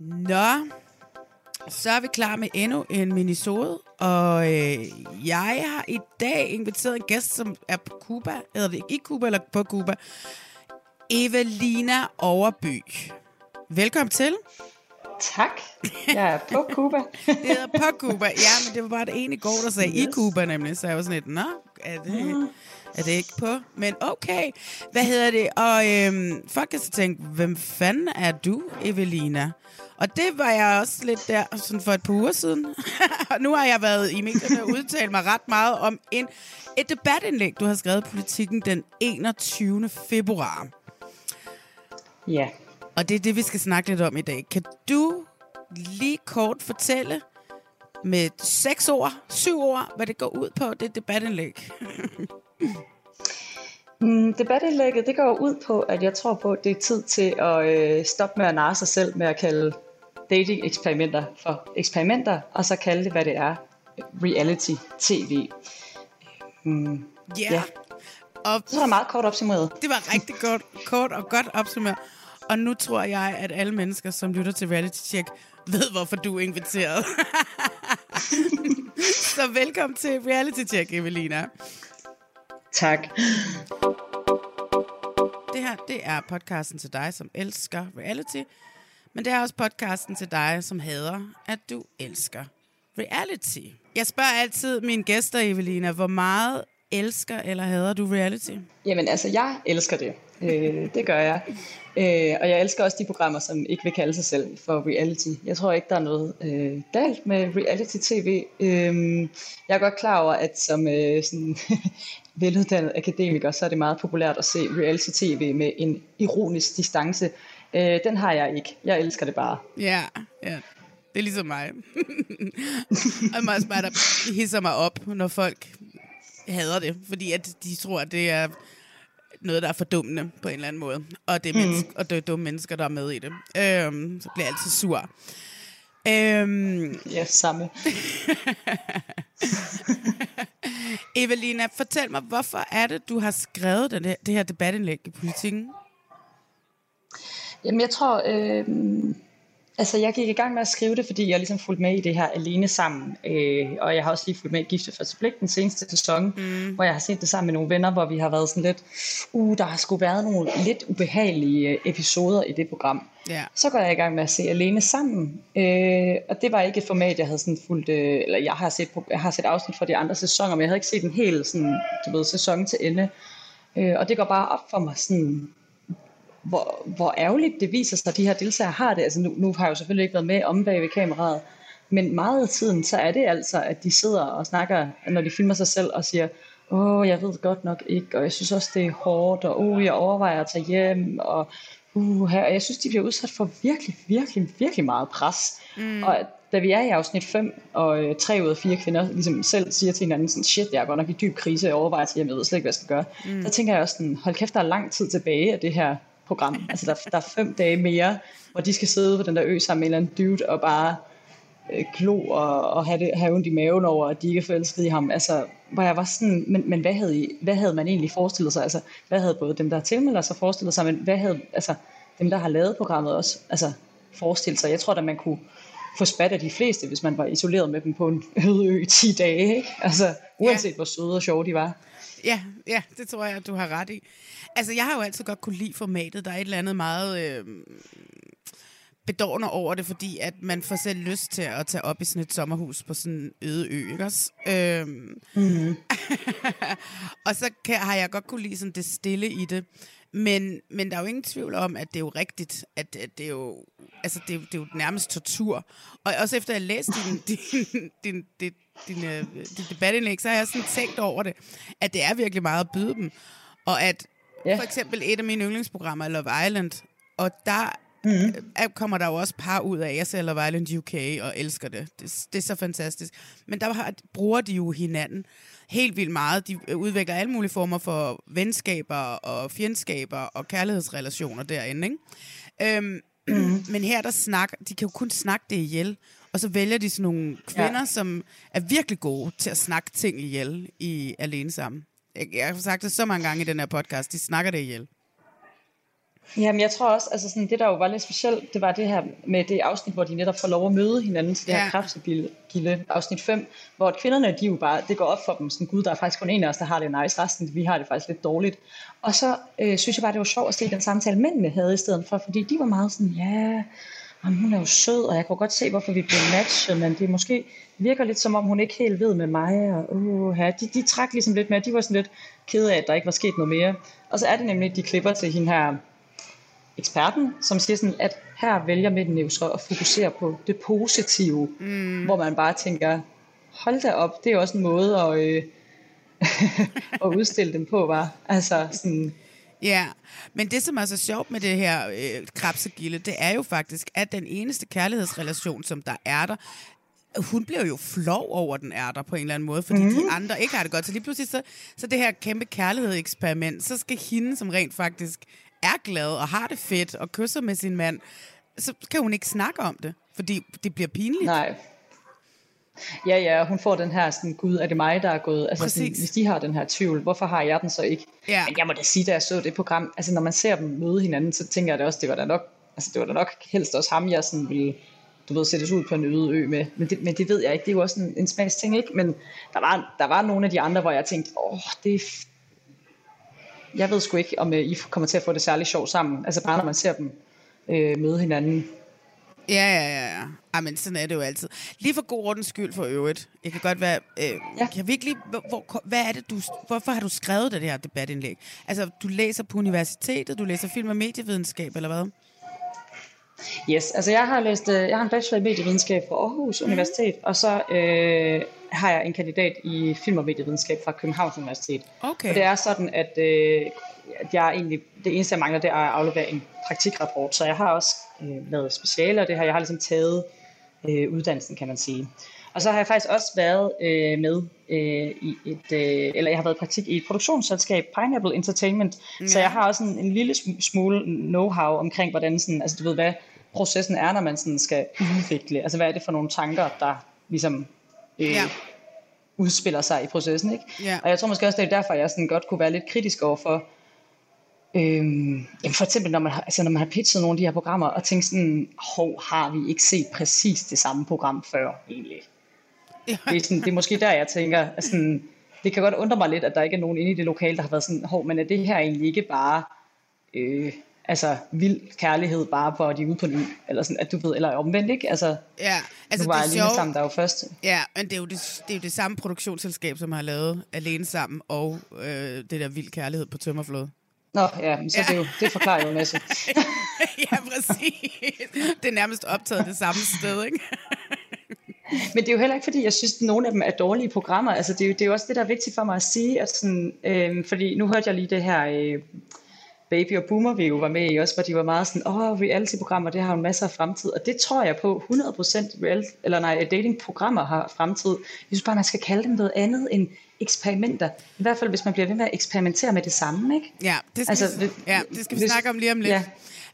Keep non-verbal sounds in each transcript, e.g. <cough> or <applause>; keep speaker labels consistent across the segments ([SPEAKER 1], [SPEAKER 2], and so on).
[SPEAKER 1] Nå, så er vi klar med endnu en minisode, og øh, jeg har i dag inviteret en gæst, som er på Cuba, hedder det i Cuba eller på Cuba, Evelina Overby. Velkommen til.
[SPEAKER 2] Tak. Jeg er på Cuba. <laughs>
[SPEAKER 1] Det hedder på Cuba. Ja, men det var bare det ene i går, der sagde yes. i Cuba nemlig, så jeg var sådan lidt, nå, er det, er det ikke på? Men okay, hvad hedder det? Og øhm, folk kan så tænke, hvem fanden er du, Evelina? Og det var jeg også lidt der sådan for et par uger siden. <laughs> og nu har jeg været i medierne og udtalt mig ret meget om en, et debatindlæg, du har skrevet i Politikken den 21. februar.
[SPEAKER 2] Ja.
[SPEAKER 1] Og det er det, vi skal snakke lidt om i dag. Kan du lige kort fortælle med seks ord, syv ord, hvad det går ud på, det debatindlæg? <laughs>
[SPEAKER 2] Mm, debatindlægget det går ud på, at jeg tror på, at det er tid til at øh, stoppe med at narre sig selv med at kalde dating-eksperimenter for eksperimenter, og så kalde det, hvad det er, reality-tv. Mm,
[SPEAKER 1] Yeah.
[SPEAKER 2] Ja.
[SPEAKER 1] Og
[SPEAKER 2] Så er det meget kort opsummeret.
[SPEAKER 1] det var rigtig kort, kort og godt opsummeret. Og nu tror jeg, at alle mennesker, som lytter til Reality Check, ved, hvorfor du er inviteret. <laughs> Så velkommen til Reality Check, Evelina.
[SPEAKER 2] Tak.
[SPEAKER 1] Det her, det er podcasten til dig, som elsker reality. Men det er også podcasten til dig, som hader, at du elsker reality. Jeg spørger altid mine gæster, Evelina, hvor meget elsker eller hader du reality?
[SPEAKER 2] Jamen altså, jeg elsker det. Øh, det gør jeg. Øh, og jeg elsker også de programmer, som ikke vil kalde sig selv for reality. Jeg tror ikke, der er noget øh, galt med reality-tv. Øh, jeg er godt klar over, at som øh, sådan <laughs> veluddannet akademiker, så er det meget populært at se reality-tv med en ironisk distance. Øh, den har jeg ikke. Jeg elsker det bare.
[SPEAKER 1] Ja, ja. Det er ligesom mig. <laughs> og mig bare, der hisser mig op, når folk hader det, fordi at de tror, at det er noget, der er fordummende på en eller anden måde. Og det er, menneske, og det er dumme mennesker, der er med i det. Øhm, så bliver jeg altid sur. Øhm,
[SPEAKER 2] Ja, samme. <laughs>
[SPEAKER 1] Evelina, fortæl mig, hvorfor er det, du har skrevet den her, det her debatindlæg i politikken?
[SPEAKER 2] Jamen jeg tror, øh, altså jeg gik i gang med at skrive det, fordi jeg ligesom fulgte med i det her alene sammen. Øh, og jeg har også lige fulgt med i Gifte for blik den seneste sæson, mm. hvor jeg har set det sammen med nogle venner, hvor vi har været sådan lidt, uh, der har sgu været nogle lidt ubehagelige øh, episoder i det program.
[SPEAKER 1] Ja.
[SPEAKER 2] Så går jeg i gang med at se alene sammen. Øh, og det var ikke et format, jeg havde sådan fulgt, øh, eller jeg har, set, jeg har set afsnit fra de andre sæsoner, men jeg havde ikke set en hel sådan, du ved, sæson til ende. Øh, og det går bare op for mig sådan, hvor, hvor ærgerligt det viser sig, at de her deltagere har det. Altså nu, nu har jeg jo selvfølgelig ikke været med om bag ved kameraet, men meget af tiden, så er det altså, at de sidder og snakker, når de filmer sig selv og siger, åh, jeg ved godt nok ikke, og jeg synes også, det er hårdt, og åh, jeg overvejer at tage hjem, og uh, her, jeg synes, de bliver udsat for virkelig, virkelig, virkelig meget pres. Mm. Og da vi er i afsnit 5, og øh, tre ud af fire kvinder ligesom selv siger til hinanden sådan, shit, jeg er godt nok i dyb krise, jeg overvejer til hjem, jeg ved slet ikke, hvad jeg skal gøre. Mm. Der tænker jeg også sådan, hold kæft, der er lang tid tilbage af det her program. Altså der, der er fem dage mere, hvor de skal sidde på den der ø sammen med en eller anden dude og bare øh, glo og, og have, det, have ondt i maven over, at de ikke er forelsket i ham. Altså, hvor jeg var sådan, men, men hvad, havde I, hvad havde man egentlig forestillet sig? Altså, hvad havde både dem, der har tilmeldt sig forestillet sig, men hvad havde altså, dem, der har lavet programmet også altså, forestillet sig? Jeg tror da, man kunne få spat af de fleste, hvis man var isoleret med dem på en øde ø i 10 dage. Ikke? Altså, uanset ja. hvor søde og sjove de var.
[SPEAKER 1] Ja, ja, det tror jeg, at du har ret i. Altså, jeg har jo altid godt kunne lide formatet. Der er et eller andet meget øh, bedårende over det, fordi at man får selv lyst til at tage op i sådan et sommerhus på sådan en øde ø, ikke også? Øhm, mm-hmm. <laughs> og så kan, har jeg godt kunne lide sådan det stille i det. Men, men der er jo ingen tvivl om, at det er jo rigtigt, at, at det er jo, altså det, er, det er jo nærmest tortur. Og også efter at jeg læste din, <laughs> din, din, din, din, øh, din debatindlæg, så har jeg sådan tænkt over det, at det er virkelig meget at byde dem. Og at ja. for eksempel et af mine yndlingsprogrammer, Love Island, og der mm-hmm. kommer der jo også par ud af, jeg ser Love Island UK og elsker det. Det, det er så fantastisk. Men der har, bruger de jo hinanden helt vildt meget. De udvikler alle mulige former for venskaber og fjendskaber og kærlighedsrelationer derinde. Ikke? Øhm, mm. Men her der snakker, de kan jo kun snakke det ihjel. Og så vælger de sådan nogle kvinder, ja. som er virkelig gode til at snakke ting ihjel i alene sammen. Jeg, jeg har sagt det så mange gange i den her podcast. De snakker det ihjel.
[SPEAKER 2] Jamen, jeg tror også, altså sådan, det der jo var lidt specielt, det var det her med det afsnit, hvor de netop får lov at møde hinanden til det ja. her kræftegilde, afsnit 5, hvor kvinderne, de jo bare, det går op for dem, sådan, gud, der er faktisk kun en af os, der har det nice, resten, vi har det faktisk lidt dårligt. Og så øh, synes jeg bare, det var sjovt at se den samtale, mændene havde i stedet for, fordi de var meget sådan, ja, jamen, hun er jo sød, og jeg kunne godt se, hvorfor vi blev matchet, men det måske virker lidt som om, hun ikke helt ved med mig, og uh, de, de trak ligesom lidt mere, de var sådan lidt kede af, at der ikke var sket noget mere. Og så er det nemlig, de klipper til hende her, eksperten, som siger sådan, at her vælger jo så at fokusere på det positive, mm. hvor man bare tænker, hold da op, det er også en måde at, øh, <laughs> at udstille dem på, var. Altså sådan,
[SPEAKER 1] Ja, men det som er så sjovt med det her øh, krabsegilde, det er jo faktisk, at den eneste kærlighedsrelation, som der er der, hun bliver jo flov over, den er der på en eller anden måde, fordi mm. de andre ikke har det godt. Så lige pludselig, så, så det her kæmpe kærlighedseksperiment, så skal hende, som rent faktisk er glad og har det fedt og kysser med sin mand, så kan hun ikke snakke om det, fordi det bliver pinligt.
[SPEAKER 2] Nej. Ja, ja, hun får den her sådan, gud, er det mig, der er gået? Altså, sådan, hvis de har den her tvivl, hvorfor har jeg den så ikke? Ja. Men jeg må da sige, da jeg så det program, altså når man ser dem møde hinanden, så tænker jeg da også, det var da nok, altså det var da nok helst også ham, jeg sådan ville, du ved, sættes ud på en øde ø med. Men det, men det ved jeg ikke, det er jo også en, en smagsting, ikke? Men der var, der var nogle af de andre, hvor jeg tænkte, åh, det, jeg ved sgu ikke, om øh, I kommer til at få det særligt sjovt sammen. Altså bare når man ser dem øh, møde hinanden.
[SPEAKER 1] Ja, ja, ja, ja. Ej, men sådan er det jo altid. Lige for god ordens skyld for øvrigt. Jeg kan godt være... Øh, ja. Kan virkelig... Hvor, hvad er det, du... Hvorfor har du skrevet det her debatindlæg? Altså, du læser på universitetet, du læser film- og medievidenskab, eller hvad?
[SPEAKER 2] Yes, altså jeg har læst, øh, jeg har en bachelor i medievidenskab fra Aarhus mm. Universitet, og så øh, har jeg en kandidat i film- og medievidenskab fra Københavns Universitet.
[SPEAKER 1] Okay.
[SPEAKER 2] Og det er sådan, at, øh, at jeg egentlig, det eneste jeg mangler, det er at aflevere en praktikrapport, så jeg har også øh, lavet specialer, det her, jeg har ligesom taget øh, uddannelsen, kan man sige. Og så har jeg faktisk også været øh, med øh, i et, øh, eller jeg har været i praktik i et produktionsselskab, Pineapple Entertainment, ja. så jeg har også en, en lille smule know-how omkring, hvordan sådan, altså du ved, hvad processen er, når man sådan skal udvikle, altså hvad er det for nogle tanker, der ligesom øh, ja. udspiller sig i processen, ikke?
[SPEAKER 1] Ja.
[SPEAKER 2] Og jeg tror måske også, det er derfor, jeg sådan godt kunne være lidt kritisk overfor, Øhm, jamen for eksempel når man, har, altså når man har pitchet nogle af de her programmer og tænkt sådan, hov, har vi ikke set præcis det samme program før egentlig? Ja. Det, er sådan, det er måske der, jeg tænker, sådan, det kan godt undre mig lidt, at der ikke er nogen inde i det lokale, der har været sådan, hov, men er det her egentlig ikke bare øh, altså vild kærlighed, bare hvor de er ude på ny, eller sådan, at du ved, eller omvendt, ikke? Altså,
[SPEAKER 1] ja, altså
[SPEAKER 2] nu var det alene sammen, der var først.
[SPEAKER 1] Ja, men det er, jo det, det er jo det samme produktionsselskab, som har lavet Alene Sammen og øh, det der vild kærlighed på Tømmerflod.
[SPEAKER 2] Nå, ja, men så ja. det, jo, det forklarer jo en masse. <laughs>
[SPEAKER 1] ja, præcis. Det er nærmest optaget det samme sted, ikke? <laughs>
[SPEAKER 2] Men det er jo heller ikke, fordi jeg synes, at nogle af dem er dårlige programmer. Altså, det, er jo, det er jo også det, der er vigtigt for mig at sige. At sådan, øh, fordi nu hørte jeg lige det her... Øh, Baby og Boomer vi jo var med i også, hvor de var meget sådan, åh, oh, reality-programmer, det har jo masser af fremtid, og det tror jeg på, 100% real, eller nej, dating-programmer har fremtid. Jeg synes bare, man skal kalde dem noget andet end eksperimenter. I hvert fald, hvis man bliver ved med at eksperimentere med det samme, ikke?
[SPEAKER 1] Ja, det skal, altså, vi, ja, det skal vi hvis, snakke om lige om lidt. Ja.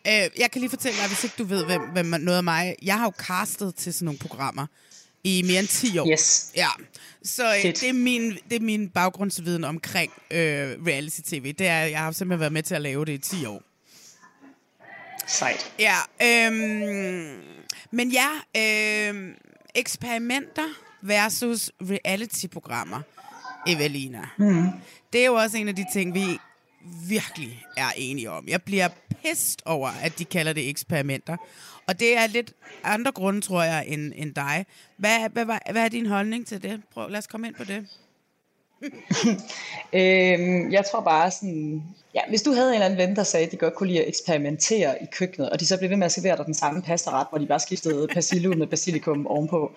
[SPEAKER 1] Øh, jeg kan lige fortælle dig, hvis ikke du ved, hvem, hvem noget af mig... Jeg har jo castet til sådan nogle programmer i mere end 10 år.
[SPEAKER 2] Yes.
[SPEAKER 1] Ja. Så øh, det, er min, det er min baggrundsviden omkring øh, reality-tv. Det er, jeg har simpelthen været med til at lave det i 10 år.
[SPEAKER 2] Sejt.
[SPEAKER 1] Ja, øhm, Men ja, øh, eksperimenter versus reality-programmer, Evelina. Mm. Det er jo også en af de ting, vi virkelig er enige om. Jeg bliver pissed over, at de kalder det eksperimenter. Og det er lidt andre grunde, tror jeg, end, end dig. Hvad, hvad, hvad, hvad er din holdning til det? Prøv, lad os komme ind på det. <laughs>
[SPEAKER 2] øhm, jeg tror bare sådan, ja, hvis du havde en eller anden ven, der sagde, at de godt kunne lide at eksperimentere i køkkenet, og de så blev ved med at servere dig den samme pastaret, hvor de bare skiftede <laughs> persille med basilikum ovenpå,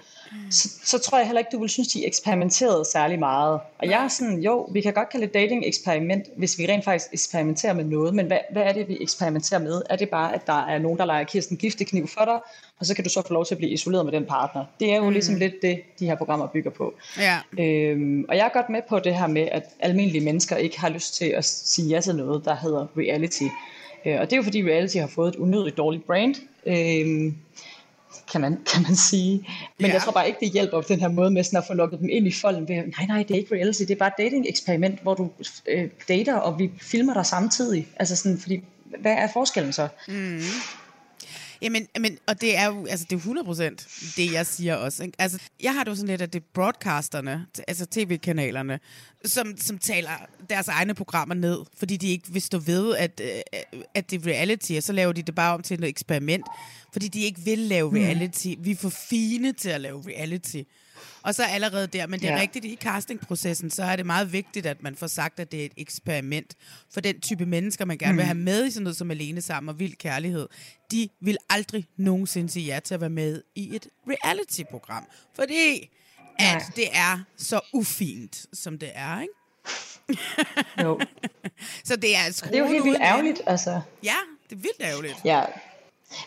[SPEAKER 2] så, så tror jeg heller ikke, du vil synes, de eksperimenterede særlig meget. Og jeg er sådan, jo, vi kan godt kalde det dating eksperiment, hvis vi rent faktisk eksperimenterer med noget, men hvad, hvad er det, vi eksperimenterer med? Er det bare, at der er nogen, der leger Kirsten giftekniv for dig, og så kan du så få lov til at blive isoleret med den partner? Det er jo mm. ligesom lidt det, de her programmer bygger på.
[SPEAKER 1] Ja.
[SPEAKER 2] Øhm, og jeg er godt med på det her med, at almindelige mennesker ikke har lyst til at sige ja til noget, der hedder reality. Øh, og det er jo fordi reality har fået et unødigt dårligt brand. Øh, kan man, kan man sige. Men ja. jeg tror bare ikke, det hjælper på den her måde med sådan at få lukket dem ind i folden. Ved, nej, nej, det er ikke reality, det er bare et dating-eksperiment, hvor du øh, dater, og vi filmer dig samtidig. Altså sådan, fordi, hvad er forskellen så?
[SPEAKER 1] Mm. Jamen, men, og det er jo altså, det er 100% det, jeg siger også. Ikke? Altså, jeg har det jo sådan lidt, at det er broadcasterne, altså tv-kanalerne, som, som taler deres egne programmer ned, fordi de ikke vil stå ved, at, øh, at det er reality, og så laver de det bare om til et eksperiment, fordi de ikke vil lave hmm. reality. Mm. Vi er for fine til at lave reality. Og så allerede der, men det er ja. rigtigt, i castingprocessen, så er det meget vigtigt, at man får sagt, at det er et eksperiment for den type mennesker, man gerne mm. vil have med i sådan noget som Alene Sammen og Vild Kærlighed. De vil aldrig nogensinde sige ja til at være med i et reality-program, fordi at ja. det er så ufint, som det er, ikke?
[SPEAKER 2] jo. <laughs>
[SPEAKER 1] så det er
[SPEAKER 2] Det er jo helt vildt ærgerligt, altså.
[SPEAKER 1] Ja, det er vildt ærgerligt.
[SPEAKER 2] Ja,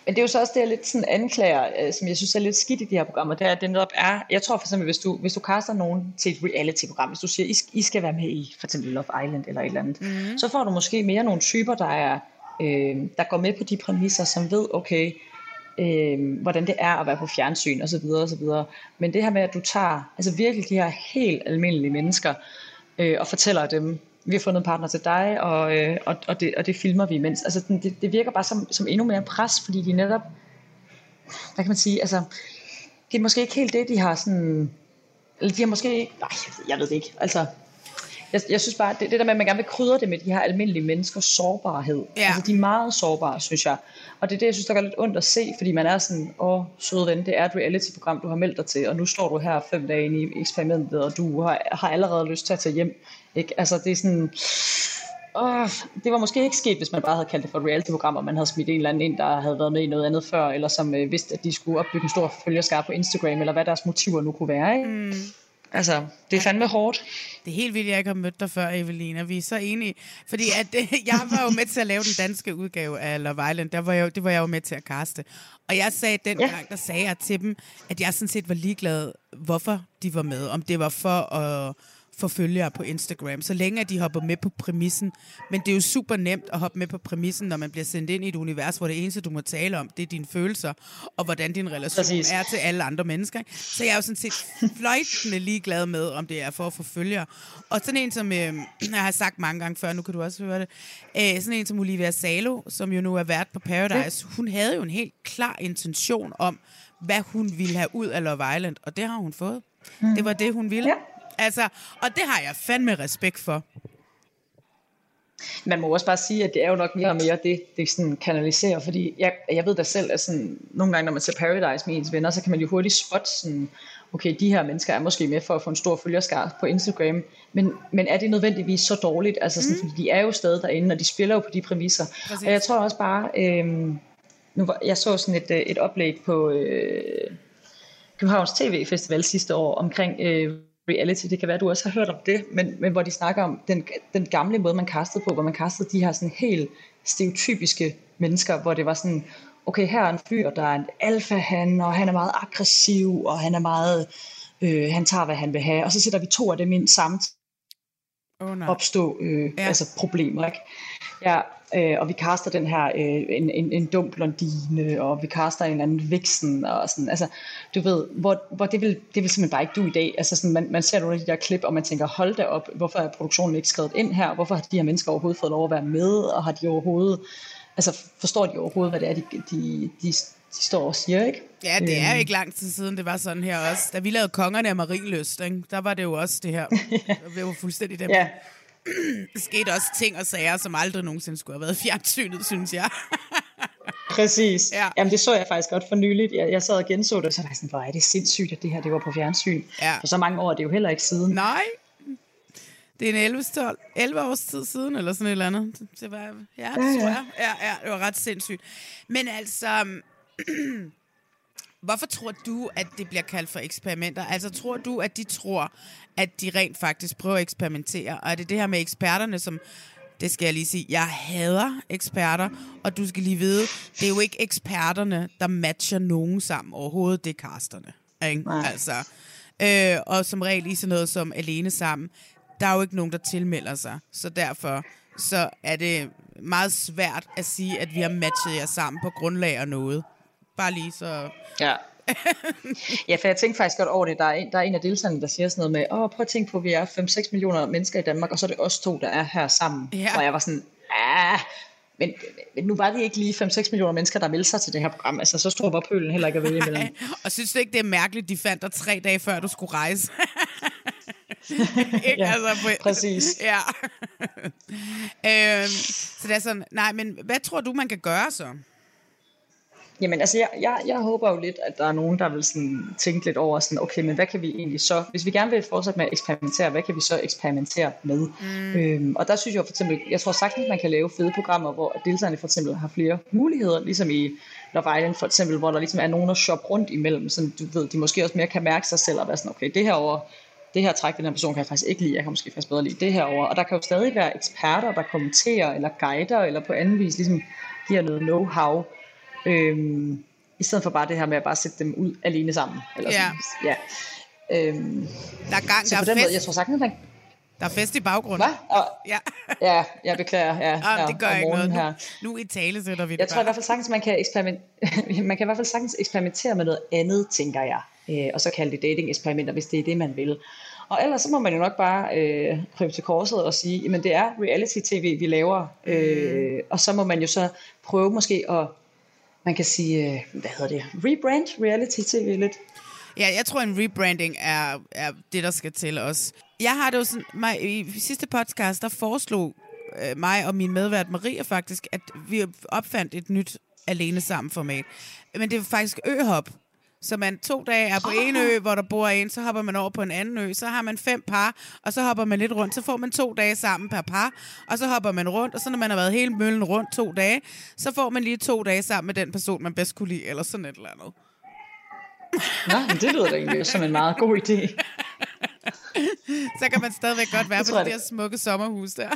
[SPEAKER 2] men det er jo så også det, jeg lidt sådan anklager, øh, som jeg synes er lidt skidt i de her programmer, det er, at det netop er, jeg tror for eksempel, hvis du, hvis du kaster nogen til et reality-program, hvis du siger, I, I skal være med i for eksempel Love Island eller et eller andet, mm. så får du måske mere nogle typer, der er, øh, der går med på de præmisser, som ved, okay, øh, hvordan det er at være på fjernsyn osv. videre. Men det her med, at du tager altså virkelig de her helt almindelige mennesker, øh, og fortæller dem, vi har fundet en partner til dig, og, øh, og, og, det, og det filmer vi imens. Altså, det, det virker bare som, som endnu mere pres, fordi de netop, hvad kan man sige, altså, det er måske ikke helt det, de har sådan, eller de har måske, nej, jeg ved det ikke, altså, jeg, jeg synes bare, det, det der med, at man gerne vil krydre det med de her almindelige menneskers sårbarhed.
[SPEAKER 1] Ja.
[SPEAKER 2] Altså, de er meget sårbare, synes jeg. Og det er det, jeg synes, der gør lidt ondt at se, fordi man er sådan, åh, søde ven, det er et reality-program, du har meldt dig til, og nu står du her fem dage inde i eksperimentet, og du har, har allerede lyst til at tage hjem. Ikke? Altså, det er sådan... Åh, det var måske ikke sket, hvis man bare havde kaldt det for et reality-program, og man havde smidt en eller anden ind, der havde været med i noget andet før, eller som øh, vidste, at de skulle opbygge en stor følgerskab på Instagram, eller hvad deres motiver nu kunne være. Ikke? Mm. Altså, det er fandme hårdt.
[SPEAKER 1] Det er helt vildt, at jeg ikke har mødt dig før, Evelina. Vi er så enige. Fordi at, <laughs> jeg var jo med til at lave den danske udgave af Love Island. Der var jeg, det var jeg jo med til at kaste. Og jeg sagde den ja. gang, der sagde jeg til dem, at jeg sådan set var ligeglad, hvorfor de var med. Om det var for at for følgere på Instagram, så længe de hopper med på præmissen. Men det er jo super nemt at hoppe med på præmissen, når man bliver sendt ind i et univers, hvor det eneste, du må tale om, det er dine følelser, og hvordan din relation Præcis. er til alle andre mennesker. Så jeg er jo sådan set fløjtende ligeglad med, om det er for at få følgere. Og sådan en, som øh, jeg har sagt mange gange før, nu kan du også høre det, øh, sådan en som Olivia Salo, som jo nu er vært på Paradise, hun havde jo en helt klar intention om, hvad hun ville have ud af Love Island, og det har hun fået. Mm. Det var det, hun ville. Ja. Altså, og det har jeg fandme respekt for.
[SPEAKER 2] Man må også bare sige, at det er jo nok mere og mere det, det sådan kanaliserer, fordi jeg, jeg ved da selv, at sådan, nogle gange, når man ser Paradise med ens venner, så kan man jo hurtigt spotte sådan, okay, de her mennesker er måske med for at få en stor følgerskar på Instagram, men, men er det nødvendigvis så dårligt? Altså sådan, mm. fordi de er jo stadig derinde, og de spiller jo på de præmisser. Præcis. Og jeg tror også bare, øh, nu, jeg så sådan et, øh, et oplæg på øh, Københavns TV Festival sidste år omkring øh, reality. Det kan være, at du også har hørt om det, men, men hvor de snakker om den, den gamle måde, man kastede på, hvor man kastede de her sådan helt stereotypiske mennesker, hvor det var sådan, okay, her er en fyr, der er en alfa han, og han er meget aggressiv, og han er meget, øh, han tager, hvad han vil have, og så sætter vi to af dem ind samt oh, opstå øh, ja. altså problemer. Ikke? Ja, øh, og vi kaster den her, øh, en, en, en dum blondine, og vi kaster en eller anden viksen, og sådan, altså, du ved, hvor, hvor det, vil, det vil simpelthen bare ikke du i dag, altså sådan, man, man ser nogle af de der klip, og man tænker, hold da op, hvorfor er produktionen ikke skrevet ind her, hvorfor har de her mennesker overhovedet fået lov at være med, og har de overhovedet, altså forstår de overhovedet, hvad det er, de, de, de de står og siger, ikke?
[SPEAKER 1] Ja, det er
[SPEAKER 2] Øhm.
[SPEAKER 1] ikke lang tid siden, det var sådan her også. Da vi lavede Kongerne af Marieløst, ikke? der var det jo også det her. <laughs> Det var fuldstændig dem.
[SPEAKER 2] Ja, <clears throat>
[SPEAKER 1] Der skete også ting og sager, som aldrig nogensinde skulle have været fjernsynet, synes jeg. <laughs>
[SPEAKER 2] præcis.
[SPEAKER 1] Ja.
[SPEAKER 2] Jamen, det så jeg faktisk godt for nyligt. Jeg, jeg sad og genså det, og så var jeg sådan, hvor er det sindssygt, at det her det var på fjernsyn.
[SPEAKER 1] Ja.
[SPEAKER 2] For så mange år er det jo heller ikke siden.
[SPEAKER 1] Nej. Det er en 11, 12, 11 års tid siden, eller sådan et eller andet. Det var, ja, det
[SPEAKER 2] Ja,
[SPEAKER 1] tror jeg. Ja, ja, det var ret sindssygt. Men altså, <clears throat> hvorfor tror du, at det bliver kaldt for eksperimenter? Altså, tror du, at de tror, at de rent faktisk prøver at eksperimentere? Og er det det her med eksperterne, som det skal jeg lige sige. Jeg hader eksperter, og du skal lige vide, det er jo ikke eksperterne, der matcher nogen sammen overhovedet, det er casterne. Ikke?
[SPEAKER 2] Nej.
[SPEAKER 1] Altså, øh, og som regel i sådan noget som alene sammen, der er jo ikke nogen, der tilmelder sig. Så derfor så er det meget svært at sige, at vi har matchet jer sammen på grundlag af noget. Bare lige så...
[SPEAKER 2] Ja. ja, for jeg tænkte faktisk godt over det. Der er en, der er en af deltagerne, der siger sådan noget med, åh, prøv at tænke på, at vi er 5-6 millioner mennesker i Danmark, og så er det os to, der er her sammen.
[SPEAKER 1] Ja.
[SPEAKER 2] Og jeg var sådan, ah, men, men nu var det ikke lige 5-6 millioner mennesker, der meldte sig til det her program. Altså, så stor var pølen heller ikke at vælge imellem. <laughs>
[SPEAKER 1] Og synes du ikke, det er mærkeligt, de fandt dig tre dage før, du skulle rejse? <laughs> ikke?
[SPEAKER 2] Ja,
[SPEAKER 1] altså, på,
[SPEAKER 2] præcis. <laughs>
[SPEAKER 1] Ja. øhm, så det er sådan, nej, men hvad tror du, man kan gøre så?
[SPEAKER 2] Jamen altså, jeg, jeg, jeg håber jo lidt, at der er nogen, der vil sådan tænke lidt over, sådan, okay, men hvad kan vi egentlig så, hvis vi gerne vil fortsætte med at eksperimentere, hvad kan vi så eksperimentere med? Mm. Øhm, og der synes jeg for eksempel, jeg tror sagtens, man kan lave fede programmer, hvor deltagerne for eksempel har flere muligheder, ligesom i Love Island for eksempel, hvor der ligesom er nogen at shoppe rundt imellem, så du ved, de måske også mere kan mærke sig selv og være sådan, okay, det her over det her træk, den her person kan jeg faktisk ikke lide, jeg kan måske faktisk bedre lide det her over. Og der kan jo stadig være eksperter, der kommenterer, eller guider, eller på anden vis ligesom giver noget know-how. Øhm, I stedet for bare det her med at bare sætte dem ud alene sammen. Eller
[SPEAKER 1] Ja.
[SPEAKER 2] sådan. ja. Øhm,
[SPEAKER 1] Der er gang,
[SPEAKER 2] så
[SPEAKER 1] der
[SPEAKER 2] på
[SPEAKER 1] er
[SPEAKER 2] den måde, jeg
[SPEAKER 1] fest,
[SPEAKER 2] tror sagtens, man...
[SPEAKER 1] der er fest i baggrunden.
[SPEAKER 2] Hvad? Og,
[SPEAKER 1] Ja. <laughs>
[SPEAKER 2] ja, jeg beklager. Ja,
[SPEAKER 1] Jamen,
[SPEAKER 2] her
[SPEAKER 1] det gør ikke noget.
[SPEAKER 2] morgenen
[SPEAKER 1] Nu, nu i tale sætter vi det
[SPEAKER 2] Jeg tror i
[SPEAKER 1] bare.
[SPEAKER 2] hvert fald sagtens, man kan, eksperiment... <laughs> man kan i hvert fald sagtens eksperimentere med noget andet, tænker jeg. Øh, og så kalde det dating-eksperimenter, hvis det er det, man vil. Og ellers så må man jo nok bare øh, krybe til korset og sige, men det er reality-tv, vi laver. Øh, og så må man jo så prøve måske at, man kan sige, øh, hvad hedder det, rebrand reality-tv lidt.
[SPEAKER 1] Ja, jeg tror, en rebranding er, er det, der skal til os. Jeg har det jo sådan, mig, i sidste podcast, der foreslog øh, mig og min medvært Maria faktisk, at vi opfandt et nyt alene sammen format. Men det er faktisk øhop. Så man to dage er på en ø, hvor der bor en, så hopper man over på en anden ø, så har man fem par, og så hopper man lidt rundt, så får man to dage sammen per par, og så hopper man rundt, og så når man har været hele møllen rundt to dage, så får man lige to dage sammen med den person, man bedst kunne lide, eller sådan et eller andet.
[SPEAKER 2] Nå, men det lyder da egentlig som en meget god idé. <laughs>
[SPEAKER 1] Så kan man stadigvæk godt være på det der smukke sommerhus der.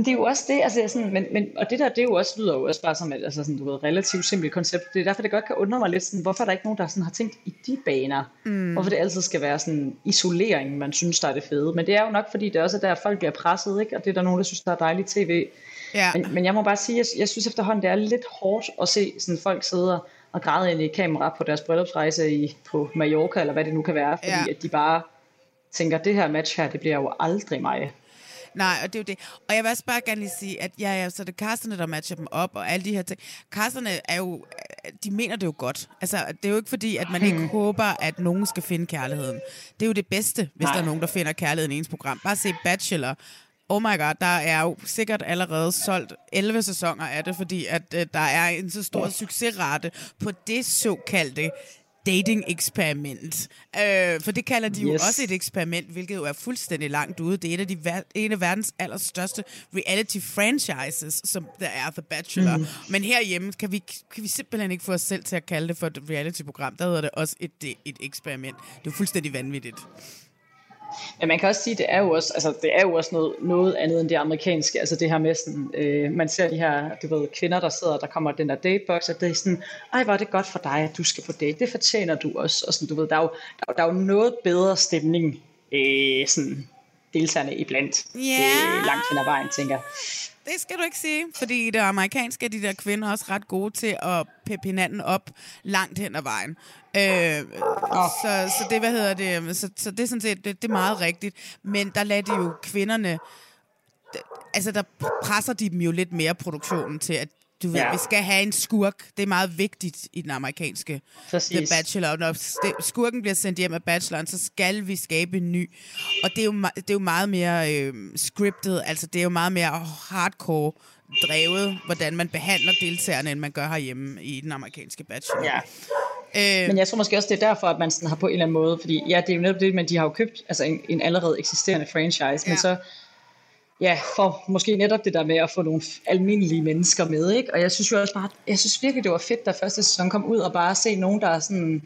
[SPEAKER 2] Men det er jo også det, altså sådan, men, men, og det der, det er jo også, lyder jo også bare som et altså sådan, du ved, relativt simpelt koncept. Det er derfor, det godt kan undre mig lidt, sådan, hvorfor er der ikke nogen, der sådan har tænkt i de baner? Mm. Hvorfor det altid skal være sådan isolering, man synes, der er det fede. Men det er jo nok, fordi det også er der, folk bliver presset, ikke? Og det er der nogen, der synes, der er dejligt tv.
[SPEAKER 1] Ja.
[SPEAKER 2] Men, men jeg må bare sige, jeg, jeg synes efterhånden, det er lidt hårdt at se sådan folk sidde og græde ind i kamera på deres bryllupsrejse i, på Mallorca, eller hvad det nu kan være, fordi
[SPEAKER 1] Ja.
[SPEAKER 2] at de bare tænker, det her match her, det bliver jo aldrig mig.
[SPEAKER 1] Nej, og det er jo det. Og jeg vil også bare gerne lige sige, at ja, ja, så det er casterne, der matcher dem op, og alle de her ting. Casterne er jo, de mener det jo godt. Altså, det er jo ikke fordi, at man
[SPEAKER 2] Hmm.
[SPEAKER 1] ikke håber, at nogen skal finde kærligheden. Det er jo det bedste, hvis
[SPEAKER 2] Nej.
[SPEAKER 1] der er nogen, der finder kærligheden i ens program. Bare se Bachelor. Oh my god, der er jo sikkert allerede solgt 11 sæsoner af det, fordi at øh, der er en så stor succesrate på det såkaldte dating-eksperiment. Øh, for det kalder de jo
[SPEAKER 2] Yes.
[SPEAKER 1] også et eksperiment, hvilket jo er fuldstændig langt ude. Det er et af, de, ver- en af verdens allerstørste reality-franchises, som der er The Bachelor. Mm. Men herhjemme kan vi, kan vi simpelthen ikke få os selv til at kalde det for et reality-program. Der hedder det også et, et, et eksperiment. Det er jo fuldstændig vanvittigt.
[SPEAKER 2] Men man kan også sige, det er jo også, altså, det er jo også noget, noget andet end det amerikanske. Altså det her med sådan, øh, man ser de her, du ved, kvinder, der sidder, der kommer den der datebox, og det er sådan, ej, hvor er det godt for dig, at du skal på date. Det fortjener du også. Og sådan, du ved, der er jo, der, er der er jo noget bedre stemning, øh, sådan, deltagerne iblandt.
[SPEAKER 1] Ja.
[SPEAKER 2] Øh, langt hen ad vejen, tænker.
[SPEAKER 1] Det skal du ikke sige, fordi i det amerikanske er de der kvinder også ret gode til at peppe hinanden op langt hen ad vejen. Øh, så, så det, hvad hedder det, så, så det er sådan set, det, det er meget rigtigt. Men der lader de jo kvinderne, altså der presser de dem jo lidt mere produktionen til, at Du ved,
[SPEAKER 2] Ja.
[SPEAKER 1] vi skal have en skurk. Det er meget vigtigt i den amerikanske
[SPEAKER 2] Præcis.
[SPEAKER 1] The Bachelor. Når skurken bliver sendt hjem af bacheloren, så skal vi skabe en ny. Og det er jo, det er jo meget mere øh, scriptet. Altså, det er jo meget mere hardcore drevet, hvordan man behandler deltagerne, end man gør herhjemme i den amerikanske Bachelor.
[SPEAKER 2] Ja.
[SPEAKER 1] Øh,
[SPEAKER 2] Men jeg tror måske også, det er derfor, at man sådan har på en eller anden måde, fordi ja, det er jo netop det, men de har jo købt altså en, en allerede eksisterende franchise. Ja. men så ja, for måske netop det der med at få nogle almindelige mennesker med, ikke? Og jeg synes jo også bare, jeg synes virkelig, det var fedt, da første sæson kom ud, og bare se nogen, der er sådan,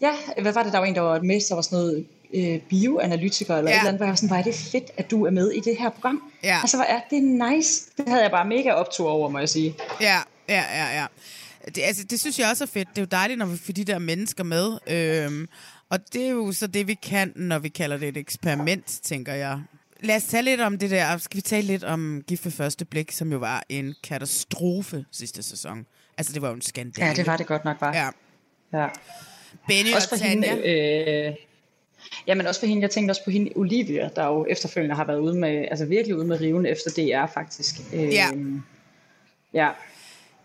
[SPEAKER 2] ja, hvad var det, der var en, der var med, der var sådan noget øh, bioanalytiker, eller
[SPEAKER 1] Ja.
[SPEAKER 2] et eller andet, hvor jeg var sådan, hvor er det fedt, at du er med i det her program.
[SPEAKER 1] Ja.
[SPEAKER 2] Altså, hvor er det nice. Det havde jeg bare mega optur over, må jeg sige.
[SPEAKER 1] Ja, ja, ja, ja. Det, altså, det synes jeg også er fedt. Det er jo dejligt, når vi får de der mennesker med. Øhm, og det er jo så det, vi kan, når vi kalder det et eksperiment, tænker jeg. Lad os tale lidt om det der. Skal vi tale lidt om Gift ved første blik, som jo var en katastrofe sidste sæson. Altså, det var jo en skandale.
[SPEAKER 2] Ja, det var det godt nok bare.
[SPEAKER 1] Ja.
[SPEAKER 2] ja.
[SPEAKER 1] Benny
[SPEAKER 2] Også for
[SPEAKER 1] og Tanja.
[SPEAKER 2] hende, øh, ja, men også for hende, jeg tænkte også på hende, Olivia, der jo efterfølgende har været ude med, altså virkelig ude med riven efter DR faktisk. Øh,
[SPEAKER 1] Ja.
[SPEAKER 2] Ja,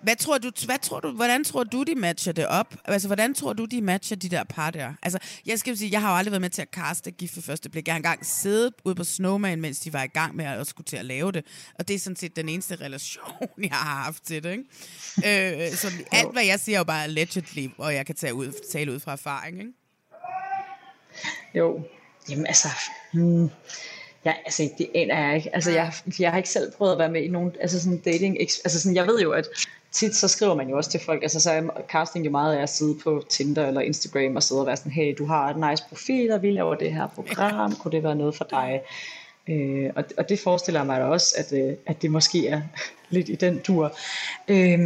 [SPEAKER 1] hvad tror du, hvad tror du, hvordan tror du, de matcher det op? Altså, hvordan tror du, de matcher de der par der? Altså, jeg skal sige, jeg har jo aldrig været med til at kaste gift for første blik. Jeg har engang siddet ude på Snowman, mens de var i gang med at skulle til at lave det. Og det er sådan set den eneste relation, <laughs> jeg har haft til det, ikke? øh, så alt, hvad jeg siger, er jo bare allegedly, og jeg kan tage ud, tale ud fra erfaring, ikke?
[SPEAKER 2] jo. Jamen altså, hmm, ja, altså det aner jeg ikke. Altså jeg, jeg har ikke selv prøvet at være med i nogen, altså sådan dating, altså sådan, jeg ved jo, at tit så skriver man jo også til folk, altså så er casting jo meget af at sidde på Tinder eller Instagram og sidde og være sådan, hey, du har et nice profil, og vi laver det her program, kunne det være noget for dig? Øh, og, og det forestiller jeg mig da også, at, øh, at det måske er <laughs> lidt i den tur. Øh,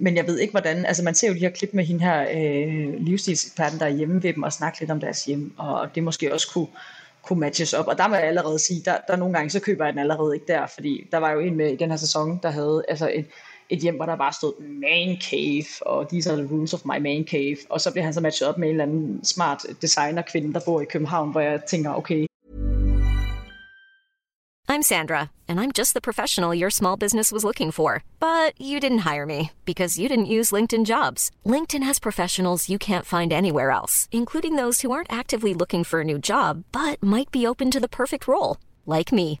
[SPEAKER 2] men jeg ved ikke hvordan, altså man ser jo de her klip med hende her øh, livsstilseksperten, der er hjemme ved dem og snakke lidt om deres hjem, og det måske også kunne, kunne matches op. Og der må jeg allerede sige, der, der nogle gange, så køber jeg den allerede ikke der, fordi der var jo en med i den her sæson, der havde altså et, et hjem, hvor der bare stod man cave, og these are the rules of my man cave, og så bliver han så matchet op med en eller anden smart der bor i København, hvor jeg tænker, okay,
[SPEAKER 3] I'm Sandra, and I'm just the professional your small business was looking for. But you didn't hire me because you didn't use LinkedIn jobs. LinkedIn has professionals you can't find anywhere else, including those who aren't actively looking for a new job but might be open to the perfect role, like me.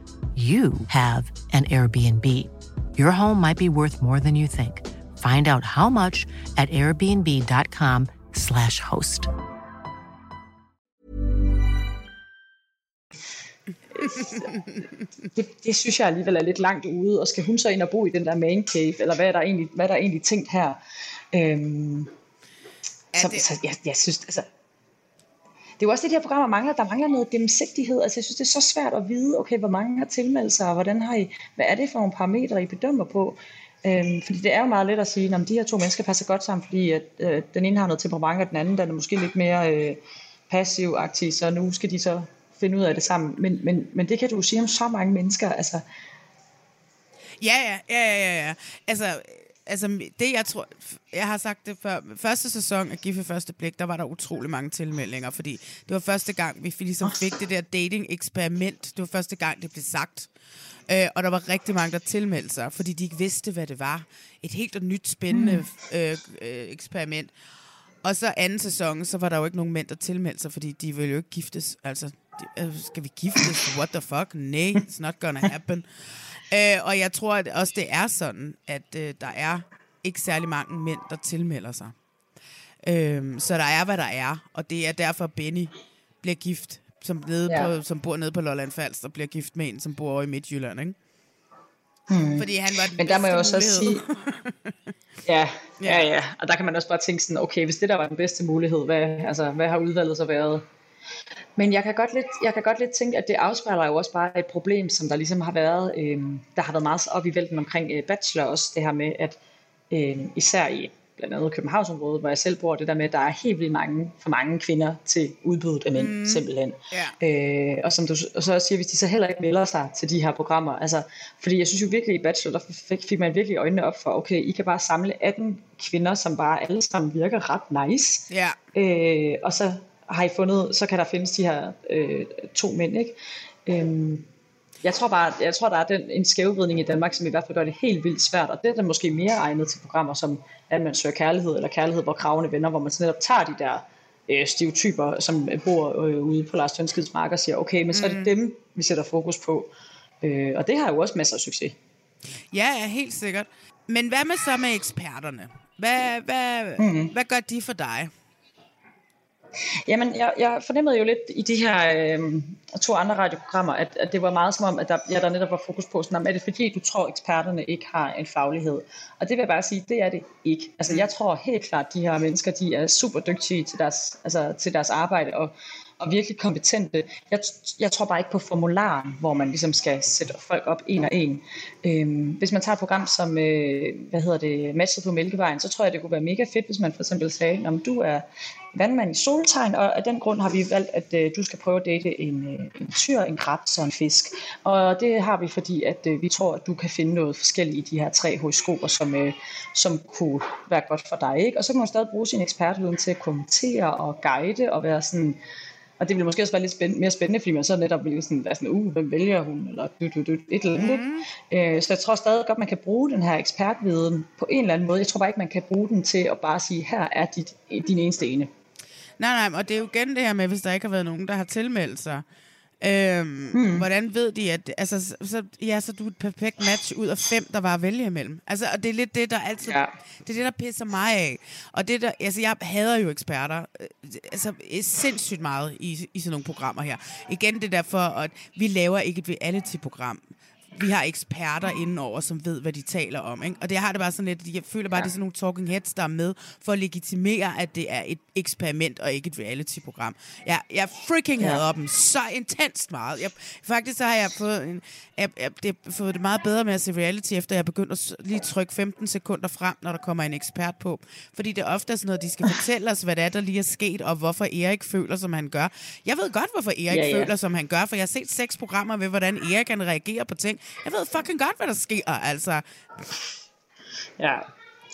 [SPEAKER 4] you have an Airbnb. Your home might be worth more than you think. Find out how much at airbnb.com/slash host.
[SPEAKER 2] det, det synes jeg alligevel er lidt langt ude, og skal hun så ind og bo i den der man cave, eller hvad er der egentlig, hvad er der egentlig tænkt her? Øhm, så,
[SPEAKER 1] det-
[SPEAKER 2] så jeg, jeg synes, altså, det er jo også det, de her programmer mangler. Der mangler noget gennemsigtighed. Altså, jeg synes, det er så svært at vide, okay, hvor mange har tilmeldt sig, og hvordan har I, hvad er det for nogle parametre, I bedømmer på? Øhm, fordi det er jo meget let at sige, at de her to mennesker passer godt sammen, fordi at, øh, den ene har noget temperament, og den anden den er måske lidt mere øh, passiv-aktiv, så nu skal de så finde ud af det sammen. Men, men, men det kan du jo sige om så mange mennesker. Altså,
[SPEAKER 1] ja, ja, ja, ja, ja. Altså, altså, det jeg tror, jeg har sagt det før, første sæson af Gift ved første blik, der var der utrolig mange tilmeldinger, fordi det var første gang, vi ligesom fik det der dating-eksperiment. Det var første gang, det blev sagt. Øh, og der var rigtig mange, der tilmeldte sig, fordi de ikke vidste, hvad det var. Et helt og nyt spændende øh, øh, eksperiment. Og så anden sæson, så var der jo ikke nogen mænd, der tilmeldte sig, fordi de ville jo ikke giftes. Altså, de, øh, skal vi giftes? What the fuck? Nej, it's not gonna happen. Øh, og jeg tror at også, det er sådan, at øh, der er ikke særlig mange mænd, der tilmelder sig. Øh, så der er, hvad der er, og det er derfor, Benny bliver gift, som, nede
[SPEAKER 2] Ja.
[SPEAKER 1] på, som bor nede på Lolland Falster, og bliver gift med en, som bor over i Midtjylland, ikke? Mm. Fordi han var den
[SPEAKER 2] Men der må jeg også
[SPEAKER 1] mulighed.
[SPEAKER 2] sige, <laughs> ja, ja, ja, og der kan man også bare tænke sådan, okay, hvis det der var den bedste mulighed, hvad, altså, hvad har udvalget så været? Men jeg kan, godt lidt, jeg kan godt lidt tænke, at det afspejler jo også bare et problem, som der ligesom har været, øh, der har været meget op i vælten omkring øh, bachelor også, det her med, at øh, især i blandt andet Københavnsområdet, hvor jeg selv bor, det der med, at der er helt vildt mange, for mange kvinder til udbuddet af mænd, mm. simpelthen.
[SPEAKER 1] Ja.
[SPEAKER 2] Øh, og som du og så også siger, hvis de så heller ikke melder sig til de her programmer, altså, fordi jeg synes jo virkelig i Bachelor, der fik, fik man virkelig øjnene op for, okay, I kan bare samle 18 kvinder, som bare alle sammen virker ret nice,
[SPEAKER 1] Ja.
[SPEAKER 2] øh, og så har I fundet, så kan der findes de her øh, to mænd, ikke? Øhm, jeg tror bare, jeg tror, der er den, en skævvridning i Danmark, som i hvert fald gør det helt vildt svært, og det er måske mere egnet til programmer som at man søger kærlighed, eller kærlighed, hvor kravene vender, hvor man netop tager de der øh, stereotyper, som bor øh, ude på Lars Tønskids mark og siger, okay, men så er det dem, vi sætter fokus på. Øh, og det har jo også masser af succes.
[SPEAKER 1] Ja, ja, helt sikkert. Men hvad med så med eksperterne? Hvad, hvad, mm. hvad gør de for dig?
[SPEAKER 2] Jamen, jeg, jeg fornemmede jo lidt i de her øh, to andre radioprogrammer, at, at det var meget som om, at der, ja, der netop var fokus på, sådan, er det fordi, du tror, eksperterne ikke har en faglighed? Og det vil jeg bare sige, det er det ikke. Altså, jeg tror helt klart, de her mennesker, de er super dygtige til deres, altså, til deres arbejde, og, og virkelig kompetente. Jeg, jeg tror bare ikke på formularen, hvor man ligesom skal sætte folk op en og en. Øhm, hvis man tager et program som, øh, hvad hedder det, Matchet på Mælkevejen, så tror jeg, det kunne være mega fedt, hvis man for eksempel sagde, om du er vandmand i soltegn, og af den grund har vi valgt, at øh, du skal prøve at date en, øh, en tyr, en krebs og en fisk. Og det har vi, fordi at øh, vi tror, at du kan finde noget forskelligt i de her tre horoskoper, som, øh, som kunne være godt for dig. Ikke? Og så kan man stadig bruge sin ekspertviden til at kommentere og guide og være sådan, og det ville måske også være lidt spændende, mere spændende, fordi man så netop ville sådan være sådan, uh, hvem vælger hun, eller du, du, du, et eller andet. Mm. Øh, så jeg tror stadig godt, man kan bruge den her ekspertviden på en eller anden måde. Jeg tror bare ikke, man kan bruge den til at bare sige, her er dit, din eneste ene.
[SPEAKER 1] Nej, nej, og det er jo igen det her med, hvis der ikke har været nogen, der har tilmeldt sig. Øhm, hmm. Hvordan ved de, at altså, så, ja, så er du et perfekt match ud af fem, der var at vælge imellem. Altså, og det er lidt det, der altid,
[SPEAKER 2] Ja.
[SPEAKER 1] det er det, der pisser mig af. Og det der, altså, jeg hader jo eksperter, øh, altså, sindssygt meget i, i sådan nogle programmer her. Igen det der for, at vi laver ikke et reality-program. Vi har eksperter indenover, som ved, hvad de taler om. Ikke? Og det har det bare sådan lidt, jeg føler bare, ja. det er sådan nogle talking heads, der er med for at legitimere, at det er et eksperiment og ikke et reality-program. Jeg, jeg freaking
[SPEAKER 2] Ja.
[SPEAKER 1] hader dem så intenst meget. Jeg, faktisk så har jeg fået, en, jeg, jeg, det, fået det meget bedre med at se reality, efter jeg begyndte at lige trykke 15 sekunder frem, når der kommer en ekspert på. Fordi det er ofte sådan noget, de skal fortælle os, hvad det er, der lige er sket, og hvorfor Erik føler, som han gør. Jeg ved godt, hvorfor Erik
[SPEAKER 2] Ja, ja.
[SPEAKER 1] føler, som han gør, for jeg har set seks programmer ved, hvordan Erik kan reagere på ting. Jeg ved fucking godt, hvad der sker, altså.
[SPEAKER 2] Ja,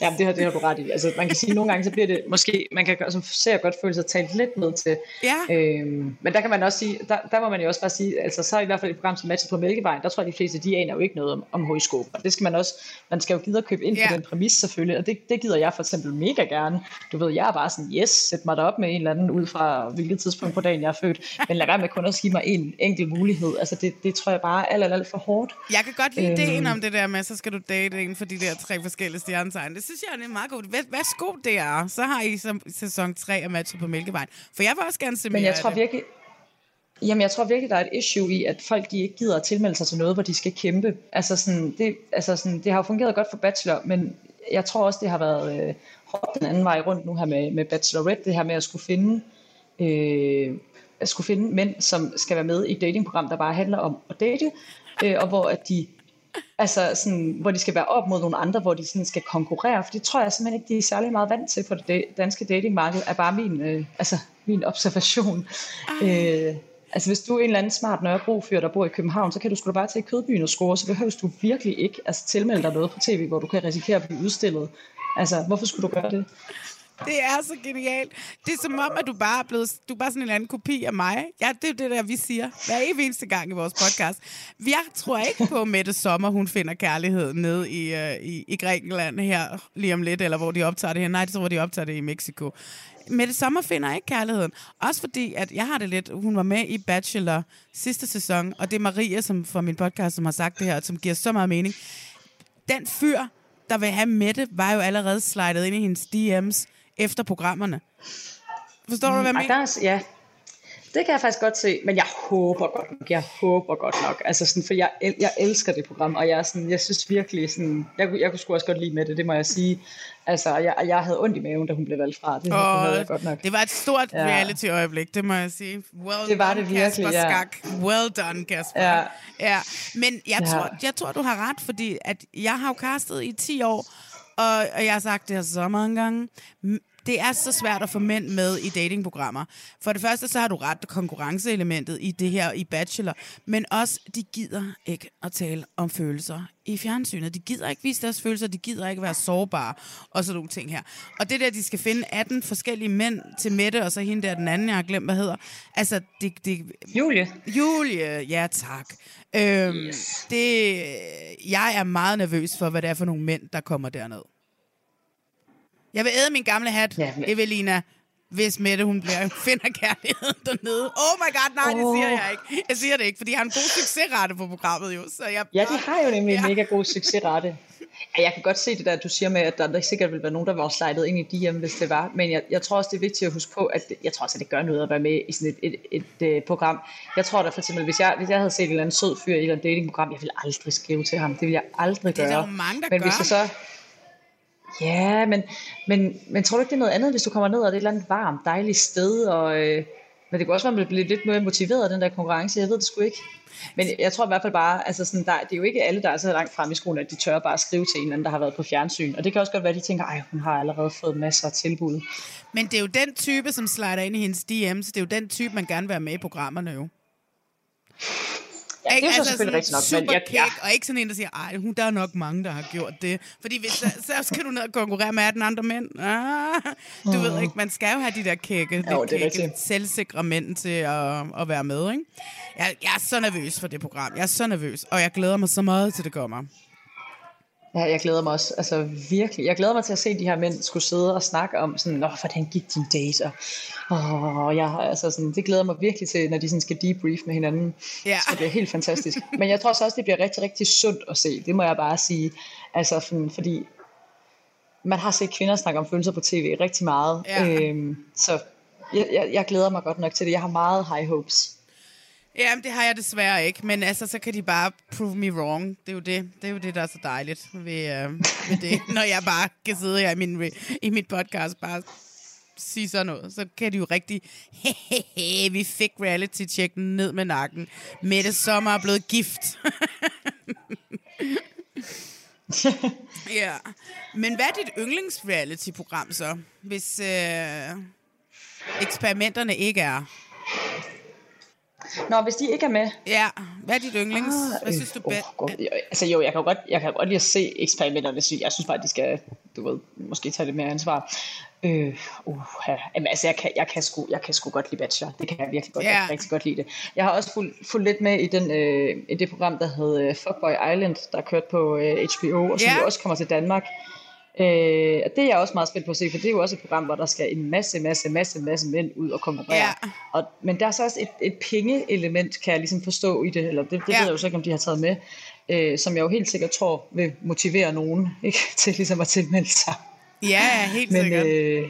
[SPEAKER 2] ja det, har, det har du ret i. Altså, man kan sige, at nogle gange så bliver det måske, man kan som ser godt føle sig talt lidt ned til.
[SPEAKER 1] Ja.
[SPEAKER 2] Øhm, men der kan man også sige, der, der må man jo også bare sige, altså så i hvert fald et program som Matchet på Mælkevejen, der tror jeg de fleste, de aner jo ikke noget om, om horoskoper. Det skal man også, man skal jo gide at købe ind
[SPEAKER 1] Ja.
[SPEAKER 2] på den præmis selvfølgelig, og det, det gider jeg for eksempel mega gerne. Du ved, jeg er bare sådan, yes, sæt mig derop med en eller anden ud fra hvilket tidspunkt på dagen jeg er født, men lad være med kun at give mig en enkelt mulighed. Altså det, det tror jeg bare er alt, alt, alt for hårdt.
[SPEAKER 1] Jeg kan godt lide
[SPEAKER 2] Øhm.
[SPEAKER 1] ideen om det der med, så skal du date en for de der tre forskellige stjernetegn. Det synes jeg er meget godt. Væ- Værsgo der. Så har I som sæson 3 af matchet på Mælkevejen. For jeg vil også gerne se mere
[SPEAKER 2] Men jeg tror
[SPEAKER 1] det.
[SPEAKER 2] virkelig, Jamen, jeg tror virkelig, der er et issue i, at folk de ikke gider at tilmelde sig til noget, hvor de skal kæmpe. Altså sådan, det, altså sådan, det har jo fungeret godt for Bachelor, men jeg tror også, det har været øh, hårdt den anden vej rundt nu her med, med Bachelorette, det her med at skulle finde, øh, at skulle finde mænd, som skal være med i et datingprogram, der bare handler om at date, øh, og hvor at de altså sådan, hvor de skal være op mod nogle andre, hvor de sådan skal konkurrere, for det tror jeg simpelthen ikke, de er særlig meget vant til på det da- danske datingmarked, er bare min, øh, altså, min observation. Øh, altså hvis du er en eller anden smart Nørrebro-fyr, der bor i København, så kan du sgu da bare tage i kødbyen og score, så behøver du virkelig ikke altså, tilmelde dig noget på tv, hvor du kan risikere at blive udstillet. Altså, hvorfor skulle du gøre det?
[SPEAKER 1] Det er så genialt. Det er som om, at du bare er blevet, du er bare sådan en anden kopi af mig. Ja, det er det der, vi siger hver eneste gang i vores podcast. Jeg tror ikke på, at Mette Sommer, hun finder kærlighed nede i, øh, i, i Grækenland her lige om lidt, eller hvor de optager det her. Nej, det tror, de optager det i Mexico. Mette Sommer finder ikke kærligheden. Også fordi, at jeg har det lidt, hun var med i Bachelor sidste sæson, og det er Maria, som fra min podcast, som har sagt det her, som giver så meget mening. Den fyr, der vil have Mette, var jo allerede slidet ind i hendes DM's efter programmerne. Forstår du, hvad jeg
[SPEAKER 2] Ej,
[SPEAKER 1] mener?
[SPEAKER 2] der er, ja. Det kan jeg faktisk godt se, men jeg håber godt nok, jeg håber godt nok, altså sådan, for jeg, el- jeg elsker det program, og jeg, er sådan, jeg synes virkelig sådan, jeg, kunne- jeg kunne sgu også godt lide med det, det må jeg sige. Altså, jeg, jeg havde ondt i maven, da hun blev valgt fra, det, det havde jeg godt nok.
[SPEAKER 1] det var et stort
[SPEAKER 2] Ja.
[SPEAKER 1] reality-øjeblik, det må jeg sige. Well
[SPEAKER 2] Det var
[SPEAKER 1] done,
[SPEAKER 2] det virkelig,
[SPEAKER 1] Kasper
[SPEAKER 2] ja.
[SPEAKER 1] Skak. Well done, Kasper.
[SPEAKER 2] Ja.
[SPEAKER 1] ja. Men jeg,
[SPEAKER 2] Ja.
[SPEAKER 1] tror, jeg tror, du har ret, fordi at jeg har jo castet i 10 år, og, og jeg har sagt det her Det er så svært at få mænd med i datingprogrammer. For det første, så har du ret konkurrenceelementet i det her i Bachelor. Men også, de gider ikke at tale om følelser i fjernsynet. De gider ikke vise deres følelser, de gider ikke være sårbare og sådan nogle ting her. Og det der, de skal finde 18 forskellige mænd til Mette, og så hende der den anden, jeg har glemt, hvad hedder. Altså, det... det
[SPEAKER 2] Julie.
[SPEAKER 1] Julie, ja tak. Øhm, yes. det, jeg er meget nervøs for, hvad det er for nogle mænd, der kommer derned. Jeg vil æde min gamle hat,
[SPEAKER 2] Ja, men-
[SPEAKER 1] Evelina, hvis Mette hun bliver, finder kærligheden dernede. Oh my god, nej, det siger jeg ikke. Jeg siger det ikke, fordi jeg har en god succesrate på programmet jo. Så jeg,
[SPEAKER 2] Ja, de har jo nemlig ja. En mega god succesrate. Ja, jeg kan godt se det der, du siger med, at der, der sikkert vil være nogen, der var slidet ind i DM, hvis det var. Men jeg, jeg tror også, det er vigtigt at huske på, at jeg tror også, at det gør noget at være med i sådan et, et, et, et, uh, program. Jeg tror da for eksempel, hvis jeg, hvis jeg havde set en eller anden sød fyr i et eller andet datingprogram, jeg ville aldrig skrive til ham. Det ville jeg aldrig
[SPEAKER 1] Det er
[SPEAKER 2] gøre.
[SPEAKER 1] der jo mange, der
[SPEAKER 2] men hvis
[SPEAKER 1] gør.
[SPEAKER 2] jeg så Ja, men, men, men tror du ikke, det er noget andet, hvis du kommer ned og det er et eller andet varmt, dejligt sted, og, øh, men det kunne også være, at man bliver lidt mere motiveret af den der konkurrence, jeg ved det sgu ikke. Men jeg tror i hvert fald bare, altså sådan, der, det er jo ikke alle, der er så langt frem i skolen, at de tør bare at skrive til en eller anden, der har været på fjernsyn. Og det kan også godt være, at de tænker, ej, hun har allerede fået masser af tilbud.
[SPEAKER 1] Men det er jo den type, som slider ind i hendes DM's. Det er jo den type, man gerne vil være med i programmerne jo.
[SPEAKER 2] Ja, det er så selvfølgelig
[SPEAKER 1] sådan
[SPEAKER 2] rigtigt nok, men jeg, ja,
[SPEAKER 1] og ikke sådan en, der siger, ej, hun, der er nok mange, der har gjort det. Fordi hvis, så, så skal du ned og konkurrere med 18 andre mænd. Ah, du ved ikke, man skal jo have de der kække,
[SPEAKER 2] Jo, det
[SPEAKER 1] lidt kække selvsikre mænd til at, at være med, ikke? Jeg, jeg er så nervøs for det program. Jeg er så nervøs, og jeg glæder mig så meget til det kommer.
[SPEAKER 2] Ja, jeg glæder mig også, altså virkelig. Jeg glæder mig til at se de her mænd skulle sidde og snakke om sådan, Nå, hvordan gik din date? Og, åh, jeg, har- altså sådan, det glæder mig virkelig til, når de sådan skal debrief med hinanden.
[SPEAKER 1] Ja.
[SPEAKER 2] Så det er helt fantastisk. Men jeg tror så også, det bliver rigtig, rigtig sundt at se. Det må jeg bare sige. Altså, sådan, fordi man har set kvinder snakke om følelser på tv rigtig meget.
[SPEAKER 1] Ja.
[SPEAKER 2] Øhm, så jeg, jeg, jeg glæder mig godt nok til det. Jeg har meget high hopes.
[SPEAKER 1] Jamen, det har jeg desværre ikke, men altså, så kan de bare prove me wrong. Det er jo det, det, er, jo det der er så dejligt ved, øh, ved det, når jeg bare kan sidde her i min, i mit podcast bare sige sådan noget. Så kan de jo rigtig, hehehe, vi fik reality check ned med nakken. Mette Sommer er blevet gift. ja. Men hvad er dit yndlings-reality-program så, hvis øh, eksperimenterne ikke er?
[SPEAKER 2] Nå, hvis de ikke er med,
[SPEAKER 1] Ja, hvad er dit yndlings? Hvad synes du bedst?
[SPEAKER 2] jo, altså jo, jeg kan godt, jeg kan godt lide at se eksperimenterne. Så jeg synes bare, at de skal, du ved, måske tage lidt mere ansvar. Øh, uh, Jamen, altså, jeg kan, jeg, kan sgu, jeg kan sgu godt lide Bachelor. Det kan jeg virkelig godt.
[SPEAKER 1] Ja.
[SPEAKER 2] Jeg kan rigtig godt lide det. Jeg har også fulgt, fulgt lidt med i, den, øh, i det program, der hed øh, Fuckboy Island, der kørte på øh, HBO, og som jo også kommer til Danmark. Øh, og det er jeg også meget spændt på at se, for det er jo også et program, hvor der skal en masse, masse, masse, masse mænd ud og konkurrere.
[SPEAKER 1] Ja.
[SPEAKER 2] Og, men der er så også et, et penge-element, kan jeg ligesom forstå i det, eller det, det
[SPEAKER 1] Ja.
[SPEAKER 2] ved jeg jo så ikke, om de har taget med, øh, som jeg jo helt sikkert tror vil motivere nogen <laughs> ikke, til ligesom at tilmelde sig.
[SPEAKER 1] Ja, helt
[SPEAKER 2] Men,
[SPEAKER 1] sikkert.
[SPEAKER 2] øh,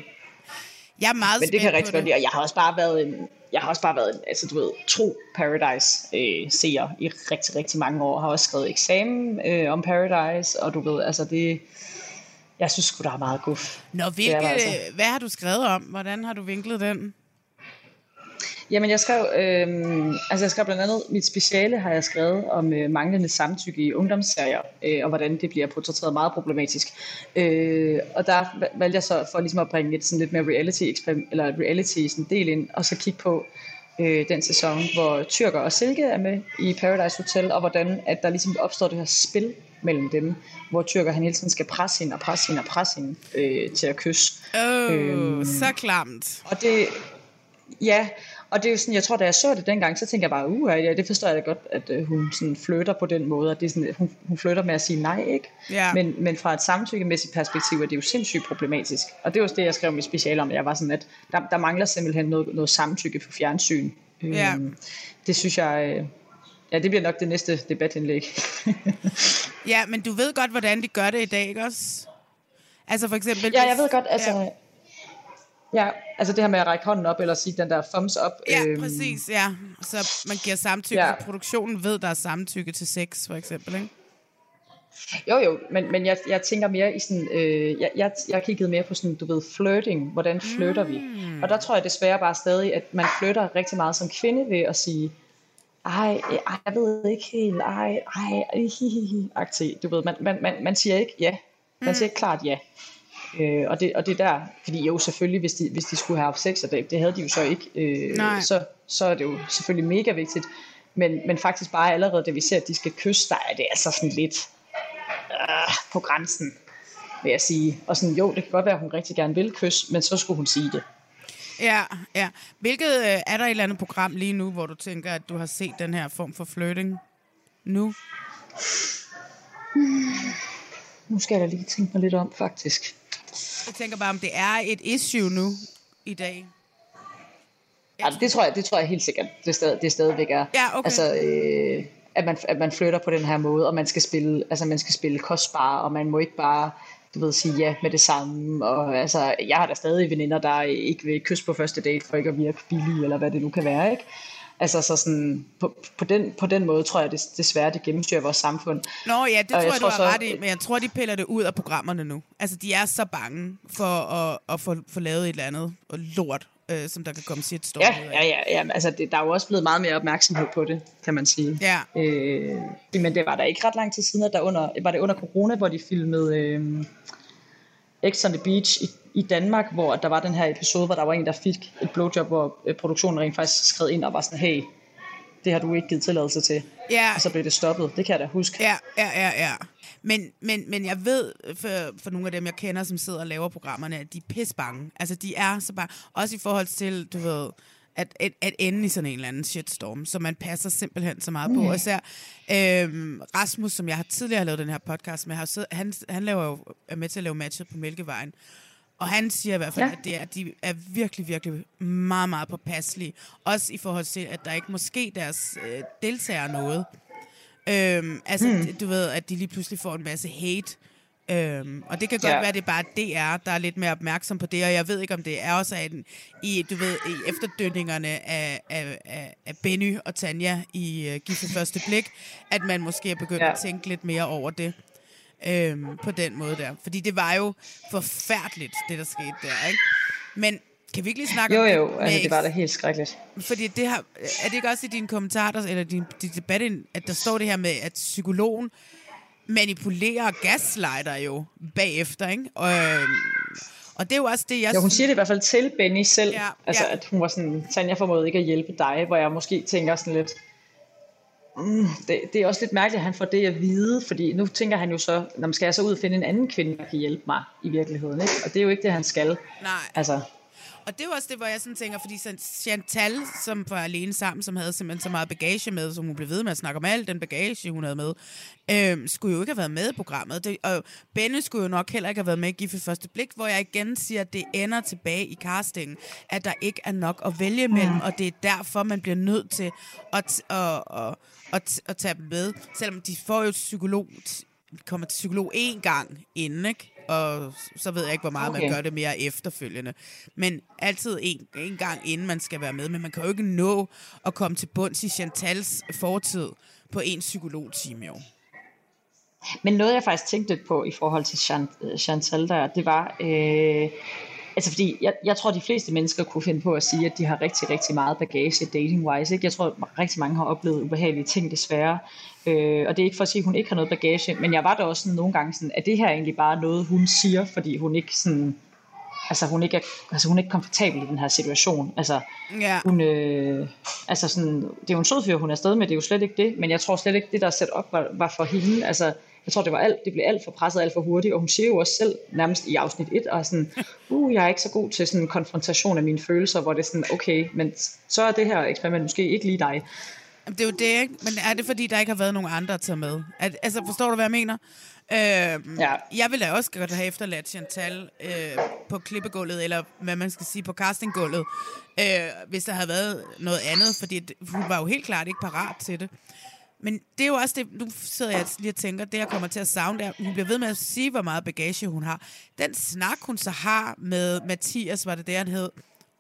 [SPEAKER 1] jeg er meget
[SPEAKER 2] men det kan jeg rigtig godt lide, og jeg har også bare været en, jeg har også bare været en, altså du ved, tro Paradise øh, seer i rigtig, rigtig mange år. Jeg har også skrevet eksamen øh, om Paradise, og du ved, altså det, jeg synes sgu, der er meget guf.
[SPEAKER 1] Nå,
[SPEAKER 2] Det er
[SPEAKER 1] hvilke,
[SPEAKER 2] der altså.
[SPEAKER 1] hvad har du skrevet om? Hvordan har du vinklet den?
[SPEAKER 2] Jamen jeg skrev, øh, altså jeg skrev blandt andet, mit speciale har jeg skrevet om øh, manglende samtykke i ungdomsserier, øh, og hvordan det bliver portrætteret meget problematisk. Øh, og der va- valgte jeg så for ligesom at bringe et sådan lidt mere reality, eller reality sådan del ind, og så kigge på øh, den sæson, hvor Tyrker og Silke er med i Paradise Hotel, og hvordan at der ligesom opstår det her spil mellem dem, hvor Tyrker han hele tiden skal presse hende og presse hende og presse hende øh, til at kysse.
[SPEAKER 1] Åh,
[SPEAKER 2] Øhm.
[SPEAKER 1] oh, så klamt.
[SPEAKER 2] Og det, ja, og det er jo sådan, jeg tror, da jeg så det dengang, så tænker jeg bare, uh, ja, det forstår jeg da godt, at øh, hun sådan flytter på den måde, at det er sådan, hun, hun flytter med at sige nej, ikke?
[SPEAKER 1] Ja.
[SPEAKER 2] Men, men fra et samtykkemæssigt perspektiv er det jo sindssygt problematisk. Og det var også det, jeg skrev mit speciale om, at jeg var sådan, at der, der mangler simpelthen noget, noget samtykke på fjernsyn.
[SPEAKER 1] Ja.
[SPEAKER 2] Øhm, det synes jeg, øh, ja, det bliver nok det næste debatindlæg.
[SPEAKER 1] Ja, men du ved godt, hvordan de gør det i dag, ikke også? Altså for eksempel...
[SPEAKER 2] Ja, jeg ved godt, altså...
[SPEAKER 1] Ja.
[SPEAKER 2] Ja. Altså det her med at række hånden op, eller sige den der thumbs up.
[SPEAKER 1] Ja,
[SPEAKER 2] øhm,
[SPEAKER 1] præcis, ja. Så man giver samtykke.
[SPEAKER 2] Ja.
[SPEAKER 1] Produktionen ved, der er samtykke til sex, for eksempel, ikke?
[SPEAKER 2] Jo, jo, men, men jeg, jeg tænker mere i sådan, øh, jeg, jeg, jeg kiggede mere på sådan, du ved, flirting, hvordan flytter vi?
[SPEAKER 1] Mm.
[SPEAKER 2] Og der tror jeg desværre bare stadig, at man flytter rigtig meget som kvinde ved at sige, ej, ej jeg ved ikke helt, ej, ej, hihihi, aktiv. Du ved, man, man, man, man siger ikke ja. Man siger ikke klart ja. Øh, og, det, og det er der, fordi jo selvfølgelig, hvis de, hvis de skulle have haft sex, og det, det havde de jo så ikke, øh,
[SPEAKER 1] Nej.
[SPEAKER 2] så, så er det jo selvfølgelig mega vigtigt. Men, men faktisk bare allerede, da vi ser, at de skal kysse, der er det altså sådan lidt øh, på grænsen, vil jeg sige. Og sådan, jo, det kan godt være, at hun rigtig gerne vil kysse, men så skulle hun sige det.
[SPEAKER 1] Ja, ja. Hvilket øh, er der et eller andet program lige nu, hvor du tænker, at du har set den her form for flirting nu?
[SPEAKER 2] Nu skal jeg da lige tænke mig lidt om, faktisk.
[SPEAKER 1] Jeg tænker bare, om det er et issue nu i dag.
[SPEAKER 2] Ja, det tror jeg, det tror jeg helt sikkert, det, stadig, det stadigvæk er.
[SPEAKER 1] Ja, okay.
[SPEAKER 2] Altså, øh, at, man, at man flytter på den her måde, og man skal spille, altså man skal spille kostbar, og man må ikke bare, du ved, sige ja med det samme. Og altså, jeg har da stadig veninder, der ikke vil kysse på første date, for ikke at virke billig, eller hvad det nu kan være, ikke? Altså, så sådan, på, på, den, på den måde tror jeg det, desværre, det gennemstyrer vores samfund.
[SPEAKER 1] Nå ja, det tror
[SPEAKER 2] Og
[SPEAKER 1] jeg,
[SPEAKER 2] jeg
[SPEAKER 1] du har
[SPEAKER 2] tror så-
[SPEAKER 1] ret i, men jeg tror, de piller det ud af programmerne nu. Altså, de er så bange for at, at få, få lavet et eller andet lort, øh, som der kan komme shitstorm
[SPEAKER 2] Ja,
[SPEAKER 1] ud af.
[SPEAKER 2] ja, ja, ja. Altså, det, der er jo også blevet meget mere opmærksomhed på det, kan man sige.
[SPEAKER 1] Ja.
[SPEAKER 2] Øh, men det var der ikke ret lang tid siden, at der under, var det under corona, hvor de filmede øh, X on the Beach i, i Danmark, hvor der var den her episode, hvor der var en, der fik et blowjob, hvor øh, produktionen rent faktisk skred ind og var sådan, hey, det har du ikke givet tilladelse til.
[SPEAKER 1] Ja.
[SPEAKER 2] Og så blev det stoppet. Det kan jeg da huske.
[SPEAKER 1] Ja, ja, ja, ja. Men, men, men jeg ved, for, for nogle af dem, jeg kender, som sidder og laver programmerne, at de er pis bange. Altså, de er så bange. Også i forhold til, du ved, at, at, at ende i sådan en eller anden shitstorm, så man passer simpelthen så meget på.
[SPEAKER 2] Mm.
[SPEAKER 1] Og især øhm, Rasmus, som jeg har tidligere har lavet den her podcast med, har siddet, han, han laver jo, er med til at lave matchet på Mælkevejen. Og han siger i hvert fald,
[SPEAKER 2] Ja.
[SPEAKER 1] at, det er, at de er virkelig, virkelig meget, meget påpasselige. Også i forhold til, at der ikke måske deres øh, deltagere noget. Øhm, altså, mm. du ved, at de lige pludselig får en masse hate. Øhm, og det kan godt
[SPEAKER 2] Ja.
[SPEAKER 1] være, at det er bare DR, der er lidt mere opmærksom på det, og jeg ved ikke, om det er også en, i, du ved, i efterdønningerne af, af, af, af Benny og Tanja i uh, Gift ved første blik, at man måske er begyndt
[SPEAKER 2] Ja.
[SPEAKER 1] at tænke lidt mere over det øhm, på den måde der. Fordi det var jo forfærdeligt, det der skete der, ikke? Men kan vi ikke lige snakke
[SPEAKER 2] Jo,
[SPEAKER 1] om
[SPEAKER 2] jo,
[SPEAKER 1] det?
[SPEAKER 2] altså, det var da helt skrækkeligt.
[SPEAKER 1] fordi det har, er det ikke også i dine kommentarer, eller din, din debat, at der står det her med, at psykologen manipulerer og gaslighter jo bagefter, ikke? Og, øhm, og det er jo også det, jeg
[SPEAKER 2] Ja, hun siger det i hvert fald til Benny selv,
[SPEAKER 1] Ja,
[SPEAKER 2] altså
[SPEAKER 1] ja.
[SPEAKER 2] at hun var sådan, Tanja formåede ikke at hjælpe dig, hvor jeg måske tænker sådan lidt, mm, det, det er også lidt mærkeligt, at han får det at vide, fordi nu tænker han jo så, når man skal jeg så ud og finde en anden kvinde, der kan hjælpe mig i virkeligheden, ikke? og det er jo ikke det, han skal.
[SPEAKER 1] Nej.
[SPEAKER 2] Altså,
[SPEAKER 1] Og det er også det, hvor jeg sådan tænker, fordi Chantal, som var alene sammen, som havde simpelthen så meget bagage med, som hun blev ved med at snakke om al den bagage, hun havde med, øhm, skulle jo ikke have været med i programmet. Det, og Benny skulle jo nok heller ikke have været med i Gift første blik, hvor jeg igen siger, at det ender tilbage i castingen, at der ikke er nok at vælge imellem, og det er derfor, man bliver nødt til at, at, at, at, at tage dem med. Selvom de får jo psykolog, kommer til psykolog én gang inden, ikke? Og så ved jeg ikke, hvor meget okay. Man gør det mere efterfølgende. Men altid en, en gang inden man skal være med. Men man kan jo ikke nå at komme til bunds i Chantals fortid på en psykologtime, jo.
[SPEAKER 2] Men noget, jeg faktisk tænkte lidt på i forhold til Chan- øh, Chantal der, det var, øh, altså fordi jeg, jeg tror, de fleste mennesker kunne finde på at sige, at de har rigtig, rigtig meget bagage dating-wise. Ikke? Jeg tror, at rigtig mange har oplevet ubehagelige ting desværre. Øh, og det er ikke for at sige, at hun ikke har noget bagage, men jeg var da også sådan nogle gange sådan, at det her egentlig bare noget, hun siger, fordi hun ikke sådan, altså hun ikke er, altså hun er ikke komfortabel i den her situation. Altså,
[SPEAKER 1] Ja.
[SPEAKER 2] hun, øh, altså sådan, det er jo en sød fyr, hun er afsted med, det er jo slet ikke det, men jeg tror slet ikke, det der er sat op var, var for hende. Altså, jeg tror, det var alt, det blev alt for presset, alt for hurtigt, og hun siger jo også selv, nærmest i afsnit 1, og sådan, uh, jeg er ikke så god til sådan en konfrontation af mine følelser, hvor det er sådan, okay, men så er det her eksperiment måske ikke lige dig.
[SPEAKER 1] Jamen, Det er jo det, ikke? Men er det, fordi der ikke har været nogen andre at tage med? Er, altså, forstår du, hvad jeg mener? Øh,
[SPEAKER 2] Ja.
[SPEAKER 1] Jeg ville da også godt have efterladt Chantal øh, på klippegulvet, eller hvad man skal sige, på castinggulvet, øh, hvis der havde været noget andet, fordi det- hun var jo helt klart ikke parat til det. Men det er jo også det, nu sidder jeg lige og tænker, det jeg kommer til at savne, det er, hun bliver ved med at sige, hvor meget bagage hun har. Den snak, hun så har med Mathias, var det det, han hed,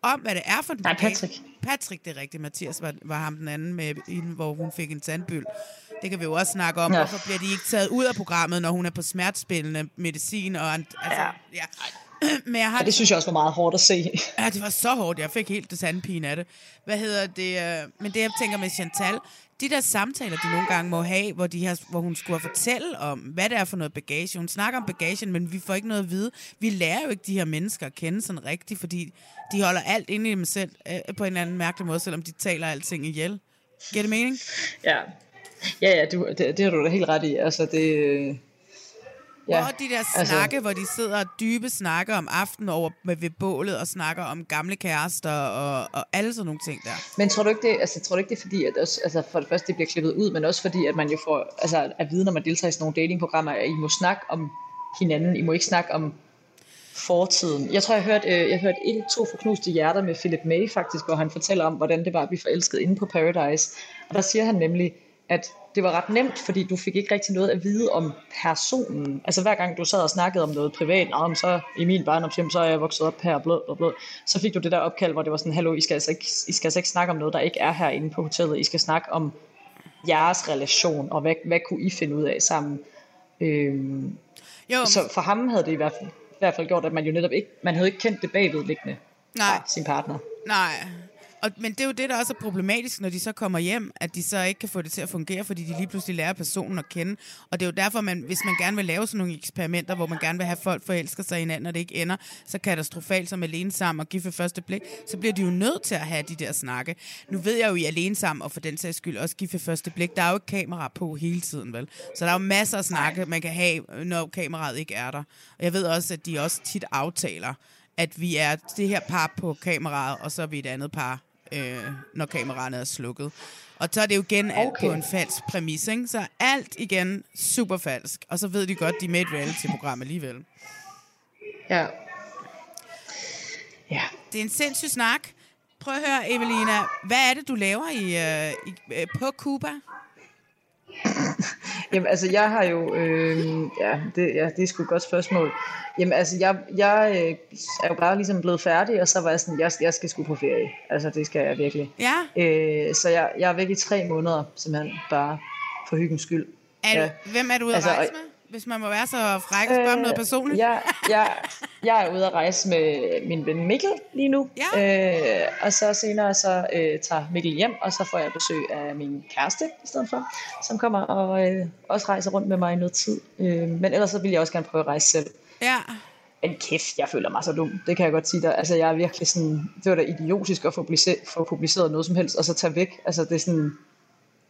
[SPEAKER 1] om hvad det er for en
[SPEAKER 2] Nej. Patrick.
[SPEAKER 1] Patrick, det er rigtigt. Mathias var, var ham den anden, med, hende, hvor hun fik en tandbyld. Det kan vi jo også snakke om.
[SPEAKER 2] Ja.
[SPEAKER 1] Hvorfor bliver de ikke taget ud af programmet, når hun er på smertespillende medicin? Og, altså, ja. ja. <clears throat> Men jeg har
[SPEAKER 2] Ja, det synes jeg også var meget hårdt at se.
[SPEAKER 1] Ja, det var så hårdt. Jeg fik helt det sandpine af det. Hvad hedder det? øh, Men det, jeg tænker med Chantal, de der samtaler, de nogle gange må have, hvor, de har, hvor hun skulle fortælle om, hvad det er for noget bagage. Hun snakker om bagagen, men vi får ikke noget at vide. Vi lærer jo ikke de her mennesker at kende sådan rigtigt, fordi de holder alt inde i dem selv øh, på en eller anden mærkelig måde, selvom de taler alting ihjel. Giver det mening?
[SPEAKER 2] Ja, ja, ja du, det, det har du da helt ret i. Altså, det... Øh,
[SPEAKER 1] Ja, og de der
[SPEAKER 2] altså-
[SPEAKER 1] snakke, hvor de sidder og dybe snakker om aftenen over med, ved bålet og snakker om gamle kærester og, og alle sådan nogle ting der.
[SPEAKER 2] Men tror du ikke det, altså, tror du ikke det er fordi, at også, altså, for det første det bliver klippet ud, men også fordi, at man jo får altså, at vide, når man deltager i sådan nogle datingprogrammer, at I må snakke om hinanden, I må ikke snakke om fortiden. Jeg tror, jeg hørte, øh, jeg hørte et, to forknuste hjerter med Philip May faktisk, hvor han fortæller om, hvordan det var at blive forelsket inde på Paradise. Og der siger han nemlig, at det var ret nemt, fordi du fik ikke rigtig noget at vide om personen. Altså hver gang du sad og snakkede om noget privat, men så i min barndomshjem, så er jeg vokset op her, blød og blød, så fik du det der opkald, hvor det var sådan, hallo, I skal, altså ikke, I skal altså ikke snakke om noget, der ikke er herinde på hotellet. I skal snakke om jeres relation, og hvad, hvad kunne I finde ud af sammen? Øhm,
[SPEAKER 1] Jo,
[SPEAKER 2] så for ham havde det i hvert fald, i hvert fald gjort, at man jo netop ikke, man havde ikke kendt det bagvedliggende
[SPEAKER 1] Nej.
[SPEAKER 2] fra sin partner.
[SPEAKER 1] Nej. Og, men det er jo det, der også er problematisk, når de så kommer hjem, at de så ikke kan få det til at fungere, fordi de lige pludselig lærer personen at kende. Og det er jo derfor, man, hvis man gerne vil lave sådan nogle eksperimenter, hvor man gerne vil have folk forelsker sig i hinanden, og det ikke ender så katastrofalt som alene sammen og give for første blik, så bliver de jo nødt til at have de der snakke. Nu ved jeg jo, I alene sammen, og for den sags skyld også give for første blik. Der er jo ikke kamera på hele tiden, vel? Så der er jo masser af snakke, man kan have, når kameraet ikke er der. Og jeg ved også, at de også tit aftaler, at vi er det her par på kameraet, og så er vi et andet par, øh, når kameraet er slukket. Og så er det jo igen alt
[SPEAKER 2] Okay.
[SPEAKER 1] på en falsk præmis, ikke? Så alt igen super falsk. Og så ved de godt, de er med et reality-program alligevel.
[SPEAKER 2] Ja. Ja.
[SPEAKER 1] Det er en sindssyg snak. Prøv at høre, Evelina. Hvad er det, du laver i, øh, i, øh, på Cuba? <laughs>
[SPEAKER 2] Jamen, altså, jeg har jo... Øh, ja, det, ja, det er sgu et godt spørgsmål. Jamen, altså, jeg, jeg øh, er jo bare ligesom blevet færdig, og så var jeg sådan, jeg, jeg skal sgu på ferie. Altså, det skal jeg virkelig.
[SPEAKER 1] Ja.
[SPEAKER 2] Øh, så jeg, jeg er væk i tre måneder, simpelthen bare for hyggens skyld.
[SPEAKER 1] Er du,
[SPEAKER 2] Ja.
[SPEAKER 1] Hvem er du ude
[SPEAKER 2] Altså,
[SPEAKER 1] at rejse med? Hvis man må være så fræk og spørge om noget personligt.
[SPEAKER 2] Jeg, jeg, <laughs> jeg er ude at rejse med min ven Mikkel lige nu.
[SPEAKER 1] Ja.
[SPEAKER 2] Øh, og så senere så øh, tager Mikkel hjem, og så får jeg besøg af min kæreste i stedet for, som kommer og øh, også rejser rundt med mig i noget tid. Øh, men ellers så vil jeg også gerne prøve at rejse selv.
[SPEAKER 1] Ja.
[SPEAKER 2] Men kæft, jeg føler mig så dum. Det kan jeg godt sige dig. Altså, jeg er virkelig sådan... Det var da idiotisk at få publiceret, få publiceret noget som helst, og så tage væk. Altså, det er sådan...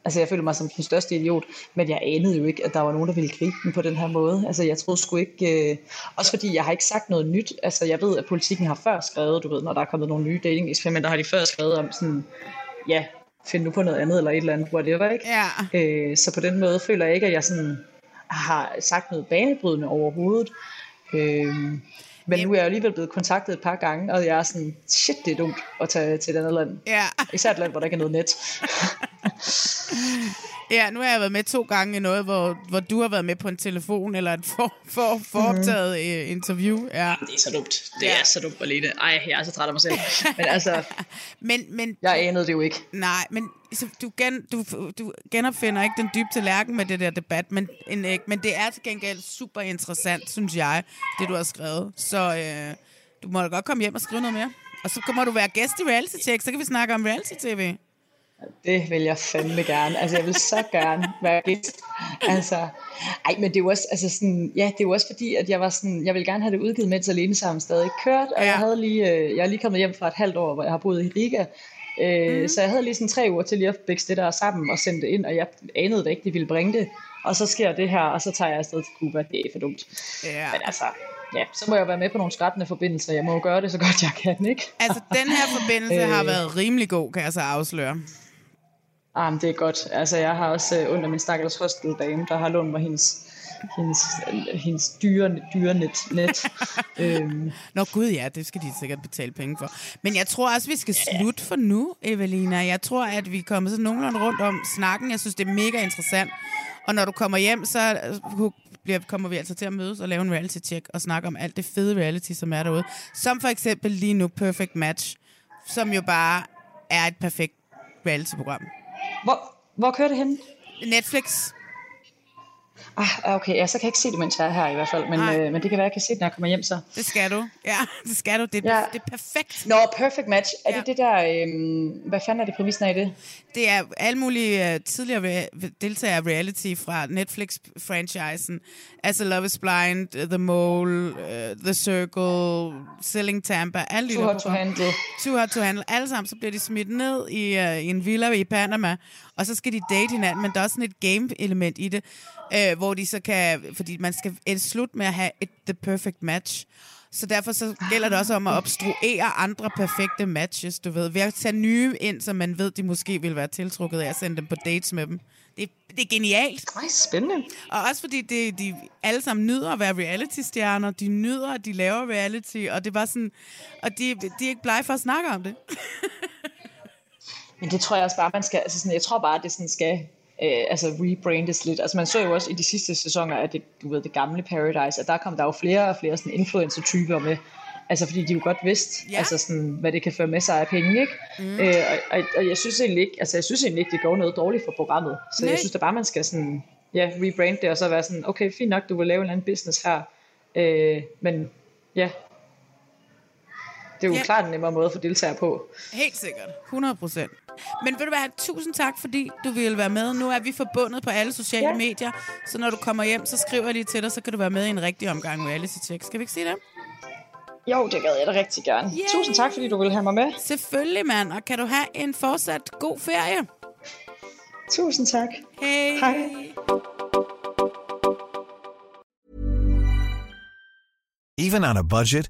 [SPEAKER 2] Altså, jeg føler mig som den største idiot, men jeg anede jo ikke, at der var nogen, der ville gribe den på den her måde. Altså, jeg troede sgu ikke... Øh... Også fordi, jeg har ikke sagt noget nyt. Altså, jeg ved, at politikken har før skrevet, du ved, når der er kommet nogle nye dating-eksperimenter, har de før skrevet om sådan... Ja, find nu på noget andet, eller et eller andet, whatever, ikke?
[SPEAKER 1] Ja.
[SPEAKER 2] Øh, så på den måde føler jeg ikke, at jeg sådan har sagt noget banebrydende overhovedet. Øh, men nu er jeg alligevel blevet kontaktet et par gange, og jeg er sådan, shit, det er dumt at tage til et andet land.
[SPEAKER 1] Ja.
[SPEAKER 2] Især et land, hvor der ikke er noget net. <laughs> <laughs>
[SPEAKER 1] Ja, nu har jeg været med to gange i noget, hvor, hvor du har været med på en telefon eller et for, for, foroptaget
[SPEAKER 2] Mhm.
[SPEAKER 1] mm. interview. Ja.
[SPEAKER 2] Det er så dumt. Det er så dumt, Marlene. Ej, jeg er så træt af mig selv. Men altså, <laughs>
[SPEAKER 1] Men, men,
[SPEAKER 2] jeg anede det jo ikke.
[SPEAKER 1] nej, men så du, gen, du, du genopfinder ikke den dybe tallerken med det der debat, men, en, æg, men det er til gengæld super interessant, synes jeg, det du har skrevet. Så øh, du må da godt komme hjem og skrive noget mere. Og så kommer du være gæst i Reality Check, så kan vi snakke om reality-tv.
[SPEAKER 2] Det vil jeg fandme gerne. Altså, jeg vil så gerne være gæst. Altså, ej, men det er også, altså sådan, ja, det er også fordi, at jeg var sådan, jeg ville gerne have det udgivet, mens alene sammen stadig kørt, og
[SPEAKER 1] Ja.
[SPEAKER 2] jeg havde lige, øh, jeg er lige kommet hjem fra et halvt år, hvor jeg har boet i Riga, øh, mm. så jeg havde lige sådan tre uger til lige at bækse det der sammen og sende det ind, og jeg anede da ikke, de ville bringe det, og så sker det her, og så tager jeg afsted til Cuba, det er for dumt.
[SPEAKER 1] Ja.
[SPEAKER 2] Men altså, ja, så må jeg være med på nogle skrættende forbindelser, jeg må jo gøre det så godt jeg kan, ikke?
[SPEAKER 1] Altså, den her forbindelse <laughs>
[SPEAKER 2] Øh.
[SPEAKER 1] har været rimelig god, kan jeg så afsløre.
[SPEAKER 2] Ah, det er godt. Altså, jeg har også øh, under min stakkels hosteldame, der har lånt mig hendes hendes, hendes dyre, dyre net. net. <laughs> øhm.
[SPEAKER 1] Nå gud ja, det skal de sikkert betale penge for. Men jeg tror også, vi skal slutte for nu, Evelina. Jeg tror, at vi kommer sådan nogenlunde rundt om snakken. Jeg synes, det er mega interessant. Og når du kommer hjem, så bliver, kommer vi altså til at mødes og lave en reality-check og snakke om alt det fede reality, som er derude. Som for eksempel lige nu Perfect Match, som jo bare er et perfekt reality-program.
[SPEAKER 2] Hvor, hvor kører det hen?
[SPEAKER 1] Netflix.
[SPEAKER 2] Ah, okay, ja, så kan jeg ikke se det, mens jeg er her i hvert fald. Men, øh, men det kan være, jeg kan se det, når jeg kommer hjem så.
[SPEAKER 1] Det skal du. Ja, det skal du. Det er,
[SPEAKER 2] Ja.
[SPEAKER 1] det er perfekt.
[SPEAKER 2] Nå, perfect match. Er
[SPEAKER 1] Ja.
[SPEAKER 2] det det der... Øhm, hvad fanden er det præmissen af det?
[SPEAKER 1] Det er alle mulige uh, tidligere deltagere af reality fra Netflix-franchisen. Altså Love is Blind, uh, The Mole, uh, The Circle, Selling Tampa, alle de
[SPEAKER 2] Too hot to handle.
[SPEAKER 1] Too Hot to Handle. Alle sammen, så bliver de smidt ned i, uh, i en villa i Panama, og så skal de date hinanden, men der er også sådan et game-element i det, uh, hvor de så kan, fordi man skal et slut med at have et the perfect match. Så derfor så gælder det også om at obstruere andre perfekte matches, du ved, ved at tage nye ind, som man ved, de måske vil være tiltrukket af at sende dem på dates med dem. Det, det er genialt.
[SPEAKER 2] Ej, spændende.
[SPEAKER 1] Og også fordi det, de alle sammen nyder at være reality-stjerner, de nyder, at de laver reality, og det var sådan, og de, de er ikke blege for at snakke om det. <laughs>
[SPEAKER 2] Men det tror jeg også bare, man skal... Altså sådan, jeg tror bare, at det sådan skal øh, altså rebrandes lidt. Altså man så jo også i de sidste sæsoner af det, du ved, det gamle Paradise, at der kom der jo flere og flere sådan influencer-typer med. Altså fordi de jo godt vidste,
[SPEAKER 1] Ja.
[SPEAKER 2] altså sådan, hvad det kan føre med sig af penge, ikke? Mm. Øh, og, og, og, jeg synes egentlig ikke, altså jeg synes egentlig ikke, det går noget dårligt for programmet. Så
[SPEAKER 1] Nej.
[SPEAKER 2] jeg synes da bare, man skal sådan, ja, rebrand det, og så være sådan, okay, fint nok, du vil lave en eller anden business her. Øh, men ja, det er jo Ja. klart en nemmere måde at få deltagere på.
[SPEAKER 1] Helt sikkert. 100 procent. Men vil du være tusind tak, fordi du ville være med. Nu er vi forbundet på alle sociale
[SPEAKER 2] Ja.
[SPEAKER 1] medier, så når du kommer hjem, så skriver jeg lige til dig, så kan du være med i en rigtig omgang reality check. Skal vi ikke sige det?
[SPEAKER 2] Jo, det gad jeg da rigtig gerne.
[SPEAKER 1] Yay.
[SPEAKER 2] Tusind tak, fordi du ville have mig med.
[SPEAKER 1] Selvfølgelig, mand. Og kan du have en fortsat god ferie?
[SPEAKER 2] Tusind tak.
[SPEAKER 1] Hej.
[SPEAKER 2] Hej.
[SPEAKER 5] Even on a budget,